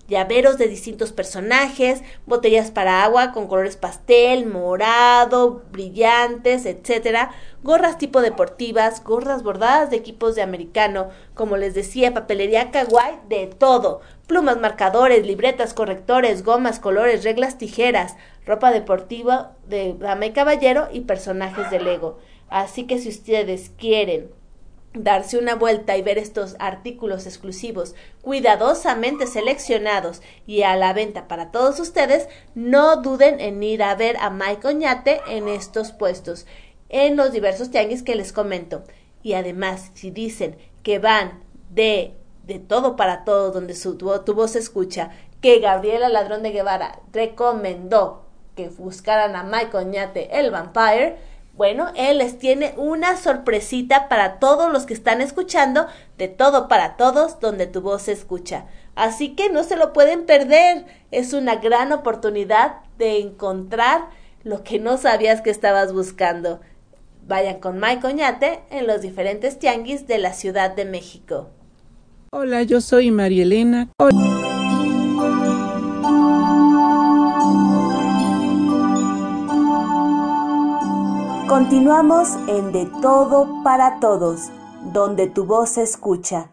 llaveros de distintos personajes, botellas para agua con colores pastel, morado, brillantes, etcétera, gorras tipo deportivas, gorras bordadas de equipos de americano, como les decía, papelería kawaii, de todo, plumas, marcadores, libretas, correctores, gomas, colores, reglas, tijeras, ropa deportiva de dama y caballero y personajes de Lego. Así que si ustedes quieren darse una vuelta y ver estos artículos exclusivos cuidadosamente seleccionados y a la venta para todos ustedes, no duden en ir a ver a Mike Oñate en estos puestos, en los diversos tianguis que les comento. Y además, si dicen que van de de todo para todos, donde su, tu voz se escucha, que Gabriela Ladrón de Guevara recomendó que buscaran a Mike Oñate el Vampire, bueno, él les tiene una sorpresita para todos los que están escuchando, de todo para todos, donde tu voz se escucha. Así que no se lo pueden perder. Es una gran oportunidad de encontrar lo que no sabías que estabas buscando. Vayan con Mike Oñate en los diferentes tianguis de la Ciudad de México. Hola, yo soy María Elena. Continuamos en De Todo para Todos, donde tu voz se escucha.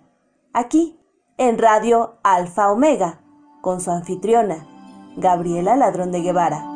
Aquí, en Radio Alfa Omega, con su anfitriona, Gabriela Ladrón de Guevara.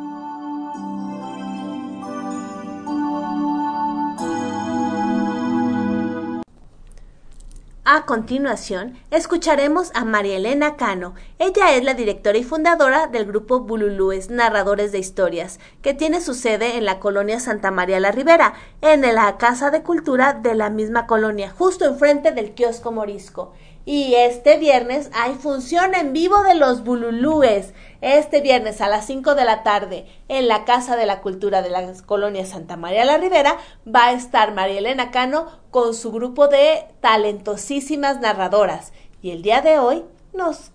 A continuación, escucharemos a María Elena Cano. Ella es la directora y fundadora del grupo Bululúes Narradores de Historias, que tiene su sede en la colonia Santa María la Ribera, en la Casa de Cultura de la misma colonia, justo enfrente del kiosco Morisco. Y este viernes hay función en vivo de los Bululúes. Este viernes a las 5 de la tarde en la Casa de la Cultura de la Colonia Santa María la Ribera va a estar María Elena Cano con su grupo de talentosísimas narradoras. Y el día de hoy nos,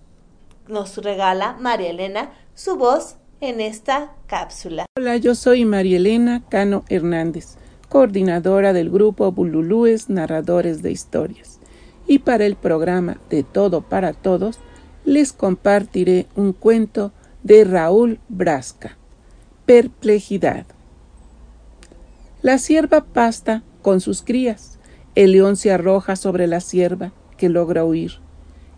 nos regala María Elena su voz en esta cápsula. Hola, yo soy María Elena Cano Hernández, coordinadora del grupo Bululúes Narradores de Historias y para el programa de Todo para Todos les compartiré un cuento de Raúl Brasca. Perplejidad. La sierva pasta con sus crías. El león se arroja sobre la sierva, que logra huir.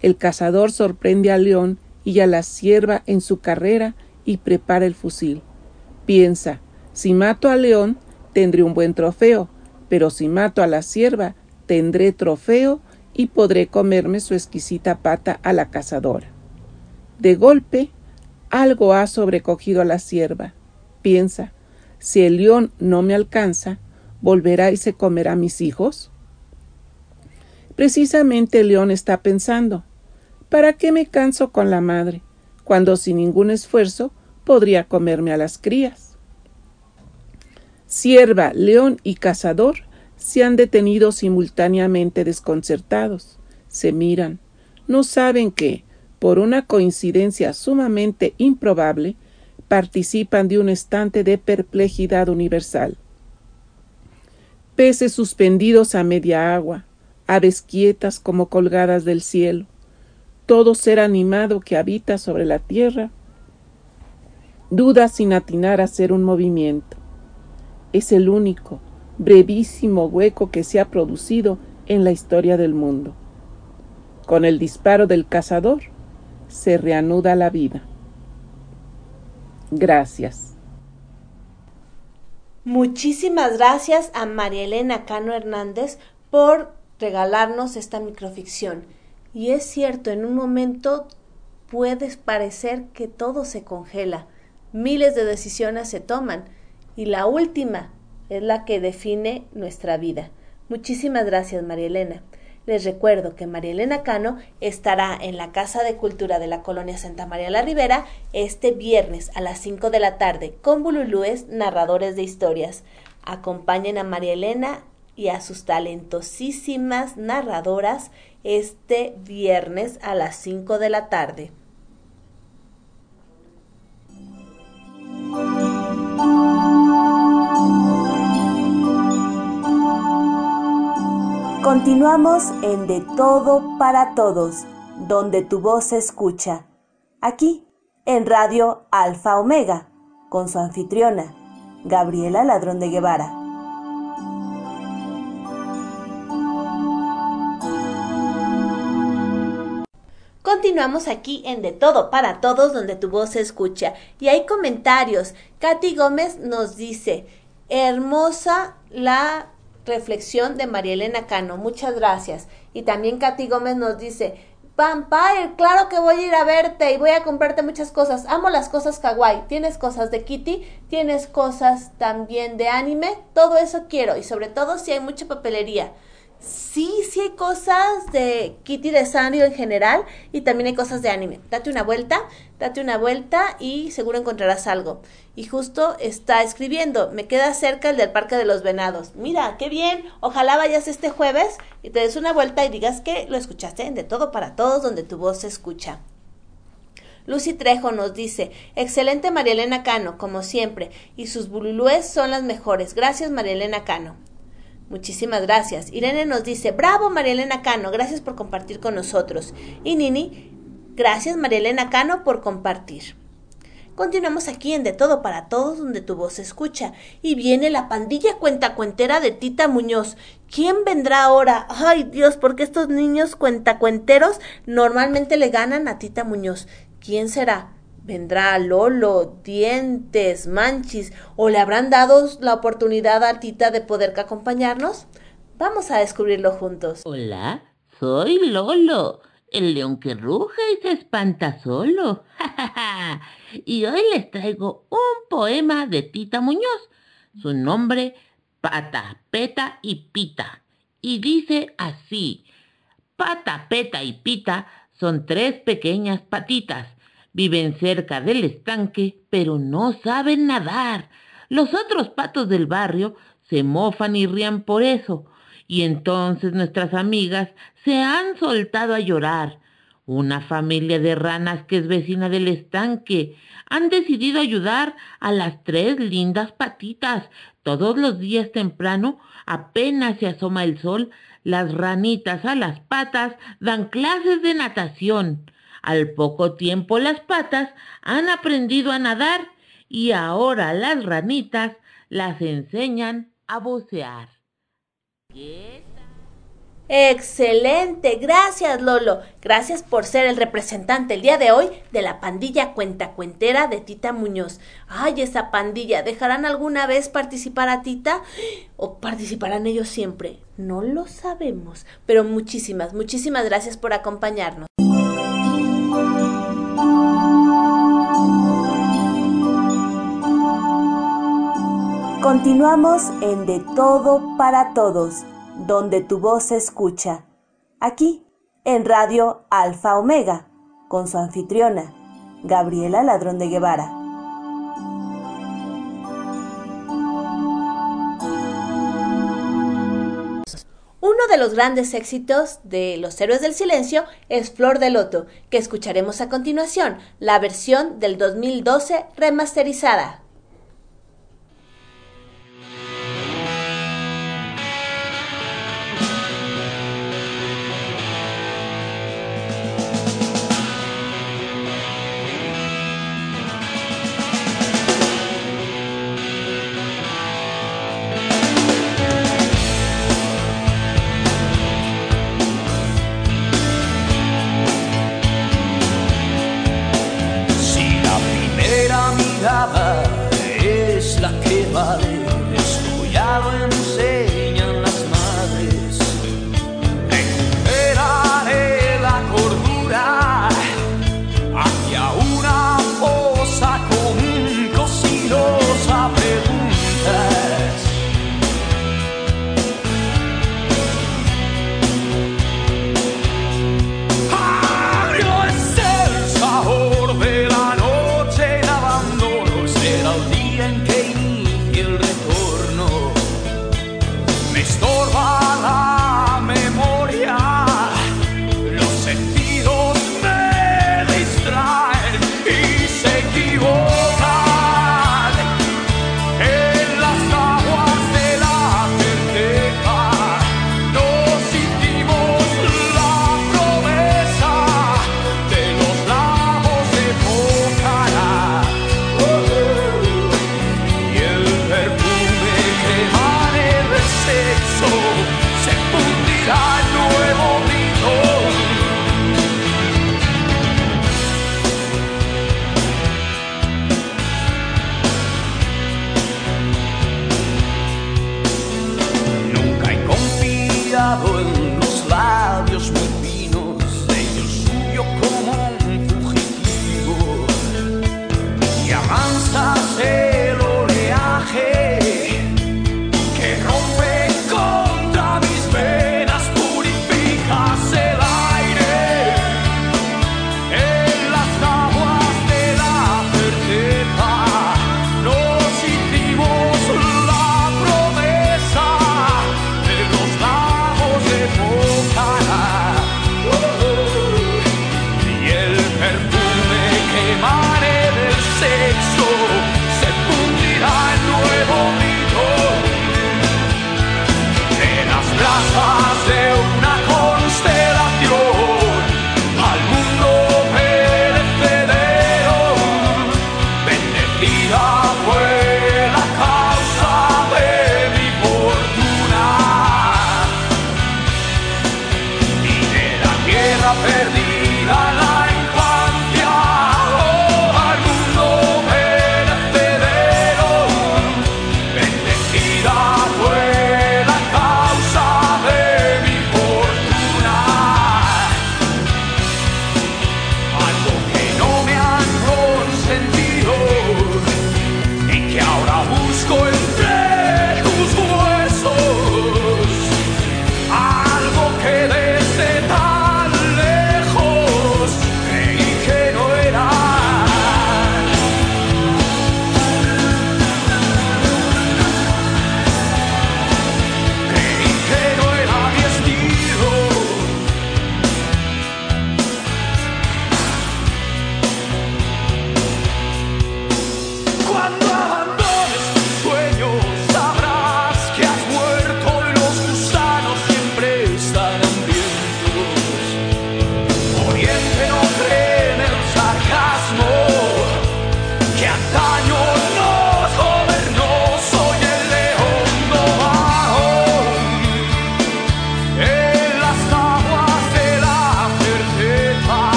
El cazador sorprende al león y a la sierva en su carrera y prepara el fusil. Piensa, si mato al león, tendré un buen trofeo, pero si mato a la sierva, tendré trofeo y podré comerme su exquisita pata a la cazadora. De golpe, algo ha sobrecogido a la sierva. Piensa, si el león no me alcanza, ¿volverá y se comerá a mis hijos? Precisamente el león está pensando, ¿para qué me canso con la madre, cuando sin ningún esfuerzo podría comerme a las crías? Sierva, león y cazador se han detenido simultáneamente desconcertados. Se miran. No saben que, por una coincidencia sumamente improbable, participan de un estante de perplejidad universal. Peces suspendidos a media agua, aves quietas como colgadas del cielo, todo ser animado que habita sobre la tierra, duda sin atinar a hacer un movimiento. Es el único, brevísimo hueco que se ha producido en la historia del mundo. Con el disparo del cazador se reanuda la vida. Gracias. Muchísimas gracias a María Elena Cano Hernández por regalarnos esta microficción. Y es cierto, en un momento puede parecer que todo se congela, miles de decisiones se toman y la última es la que define nuestra vida. Muchísimas gracias, María Elena. Les recuerdo que María Elena Cano estará en la Casa de Cultura de la Colonia Santa María la Ribera este viernes a las 5 de la tarde con Bululúes, narradores de historias. Acompañen a María Elena y a sus talentosísimas narradoras este viernes a las 5 de la tarde. Continuamos en De Todo para Todos, donde tu voz se escucha. Aquí, en Radio Alfa Omega, con su anfitriona, Gabriela Ladrón de Guevara. Continuamos aquí en De Todo para Todos, donde tu voz se escucha. Y hay comentarios. Katy Gómez nos dice, hermosa la reflexión de María Elena Cano. Muchas gracias. Y también Katy Gómez nos dice, Vampire, claro que voy a ir a verte y voy a comprarte muchas cosas. Amo las cosas kawaii. Tienes cosas de Kitty, tienes cosas también de anime. Todo eso quiero. Y sobre todo si hay mucha papelería sí, sí hay cosas de Kitty de Sanrio en general y también hay cosas de anime. Date una vuelta, date una vuelta y seguro encontrarás algo. Y justo está escribiendo, me queda cerca el del Parque de los Venados. Mira, qué bien, ojalá vayas este jueves y te des una vuelta y digas que lo escuchaste en De Todo para Todos, donde tu voz se escucha. Lucy Trejo nos dice, excelente Marielena Cano, como siempre, y sus bululúes son las mejores. Gracias Marielena Cano. Muchísimas gracias. Irene nos dice, bravo María Elena Cano, gracias por compartir con nosotros. Y Nini, gracias María Elena Cano por compartir. Continuamos aquí en De Todo para Todos, donde tu voz se escucha. Y viene la pandilla cuentacuentera de Tita Muñoz. ¿Quién vendrá ahora? Ay Dios, porque estos niños cuentacuenteros normalmente le ganan a Tita Muñoz. ¿Quién será? ¿Vendrá Lolo, Dientes, Manchis o le habrán dado la oportunidad a Tita de poder acompañarnos? Vamos a descubrirlo juntos. Hola, soy Lolo, el león que ruge y se espanta solo. (laughs) y hoy les traigo un poema de Tita Muñoz. Su nombre, Pata, Peta y Pita. Y dice así, Pata, Peta y Pita son tres pequeñas patitas Viven cerca del estanque, pero no saben nadar. Los otros patos del barrio se mofan y rían por eso. Y entonces nuestras amigas se han soltado a llorar. Una familia de ranas que es vecina del estanque han decidido ayudar a las tres lindas patitas. Todos los días temprano, apenas se asoma el sol, las ranitas a las patas dan clases de natación. Al poco tiempo las patas han aprendido a nadar y ahora las ranitas las enseñan a bucear. Excelente, gracias Lolo. Gracias por ser el representante el día de hoy de la pandilla cuentacuentera de Tita Muñoz. Ay, esa pandilla, ¿dejarán alguna vez participar a Tita? ¿O participarán ellos siempre? No lo sabemos. Pero muchísimas, muchísimas gracias por acompañarnos. Continuamos en De Todo para Todos, donde tu voz se escucha. Aquí, en Radio Alfa Omega, con su anfitriona, Gabriela Ladrón de Guevara. Uno de los grandes éxitos de Los Héroes del Silencio es Flor de Loto, que escucharemos a continuación, la versión del 2012 remasterizada.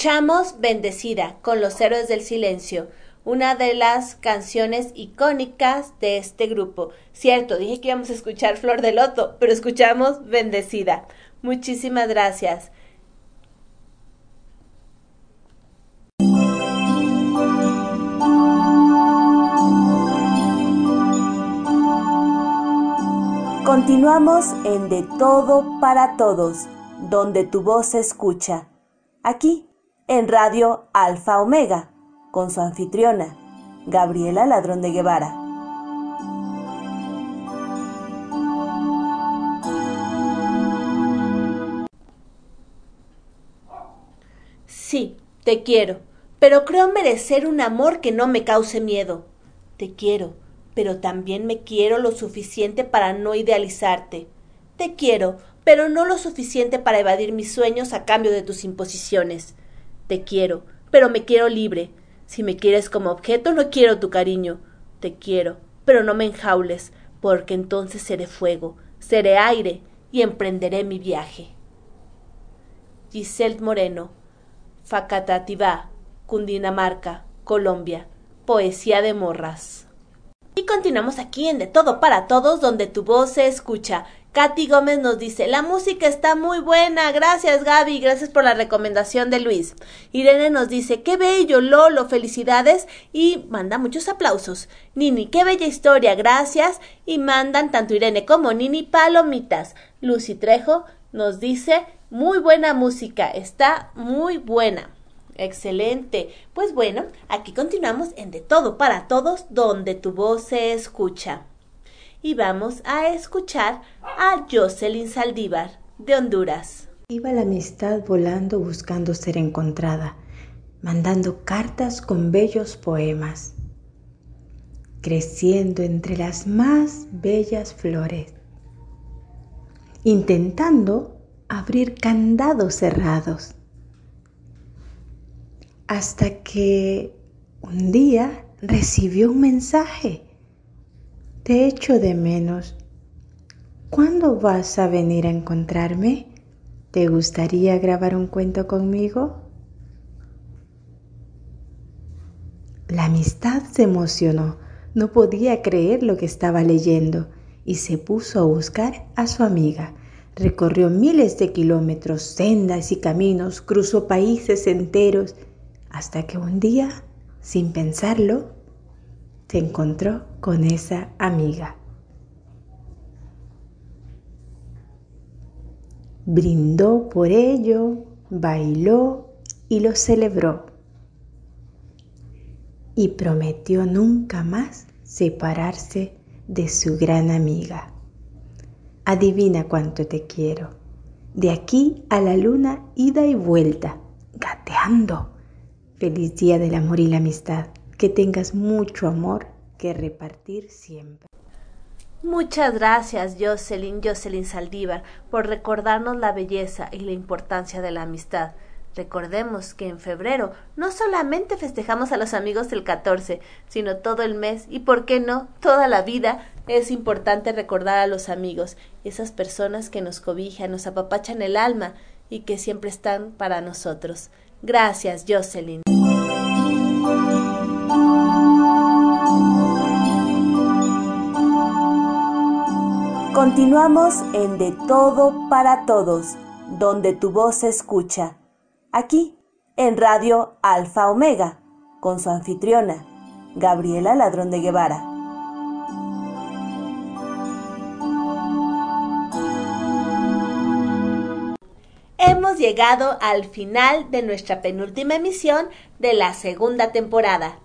Escuchamos Bendecida con los héroes del silencio, una de las canciones icónicas de este grupo. Cierto, dije que íbamos a escuchar Flor de Loto, pero escuchamos Bendecida. Muchísimas gracias. Continuamos en De Todo para Todos, donde tu voz se escucha. Aquí, en Radio Alfa Omega, con su anfitriona, Gabriela Ladrón de Guevara. Sí, te quiero, pero creo merecer un amor que no me cause miedo. Te quiero, pero también me quiero lo suficiente para no idealizarte. Te quiero, pero no lo suficiente para evadir mis sueños a cambio de tus imposiciones. Te quiero, pero me quiero libre. Si me quieres como objeto, no quiero tu cariño. Te quiero, pero no me enjaules, porque entonces seré fuego, seré aire y emprenderé mi viaje. Giselle Moreno, Facatativá, Cundinamarca, Colombia. Poesía de morras. Y continuamos aquí en De Todo para Todos, donde tu voz se escucha. Katy Gómez nos dice, la música está muy buena, gracias Gaby, gracias por la recomendación de Luis. Irene nos dice, qué bello, Lolo, felicidades y manda muchos aplausos. Nini, qué bella historia, gracias y mandan tanto Irene como Nini palomitas. Lucy Trejo nos dice, muy buena música, está muy buena. Excelente. Pues bueno, aquí continuamos en De Todo para Todos, donde tu voz se escucha. Y vamos a escuchar a Jocelyn Saldívar, de Honduras. Iba la amistad volando buscando ser encontrada, mandando cartas con bellos poemas, creciendo entre las más bellas flores, intentando abrir candados cerrados hasta que un día recibió un mensaje. Te echo de menos. ¿Cuándo vas a venir a encontrarme? ¿Te gustaría grabar un cuento conmigo? La amistad se emocionó, no podía creer lo que estaba leyendo y se puso a buscar a su amiga. Recorrió miles de kilómetros, sendas y caminos, cruzó países enteros hasta que un día, sin pensarlo, se encontró con esa amiga. Brindó por ello, bailó y lo celebró. Y prometió nunca más separarse de su gran amiga. Adivina cuánto te quiero. De aquí a la luna, ida y vuelta, gateando Feliz Día del Amor y la Amistad. Que tengas mucho amor que repartir siempre. Muchas gracias, Jocelyn, Jocelyn Saldívar, por recordarnos la belleza y la importancia de la amistad. Recordemos que en febrero no solamente festejamos a los amigos el 14, sino todo el mes y, por qué no, toda la vida es importante recordar a los amigos, esas personas que nos cobijan, nos apapachan el alma y que siempre están para nosotros. Gracias, Jocelyn. Continuamos en De Todo para Todos, donde tu voz se escucha. Aquí, en Radio Alfa Omega, con su anfitriona, Gabriela Ladrón de Guevara. Hemos llegado al final de nuestra penúltima emisión de la segunda temporada.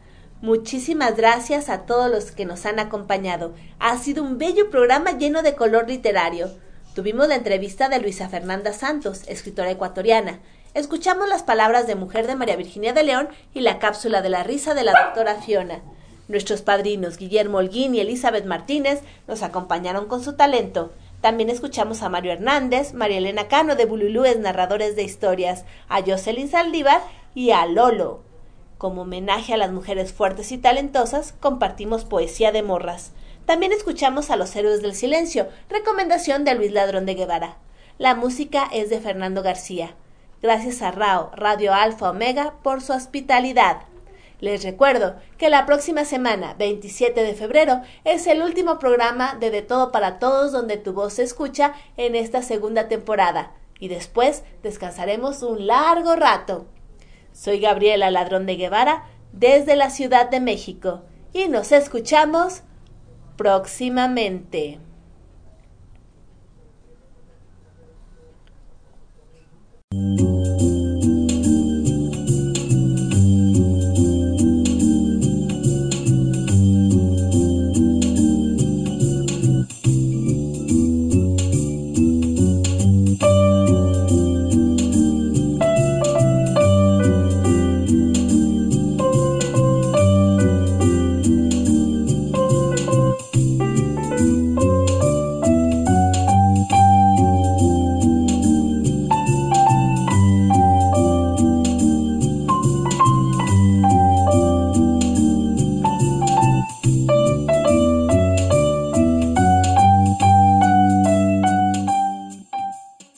Muchísimas gracias a todos los que nos han acompañado. Ha sido un bello programa lleno de color literario. Tuvimos la entrevista de Luisa Fernanda Santos, escritora ecuatoriana. Escuchamos las palabras de mujer de María Virginia de León y la cápsula de la risa de la doctora Fiona. Nuestros padrinos Guillermo Holguín y Elizabeth Martínez nos acompañaron con su talento. También escuchamos a Mario Hernández, María Elena Cano de Bululúes, narradores de historias, a Jocelyn Saldívar y a Lolo. Como homenaje a las mujeres fuertes y talentosas, compartimos poesía de morras. También escuchamos a los héroes del silencio, recomendación de Luis Ladrón de Guevara. La música es de Fernando García. Gracias a RAO, Radio Alfa Omega, por su hospitalidad. Les recuerdo que la próxima semana, 27 de febrero, es el último programa de De Todo para Todos donde tu voz se escucha en esta segunda temporada. Y después descansaremos un largo rato. Soy Gabriela Ladrón de Guevara desde la Ciudad de México y nos escuchamos próximamente.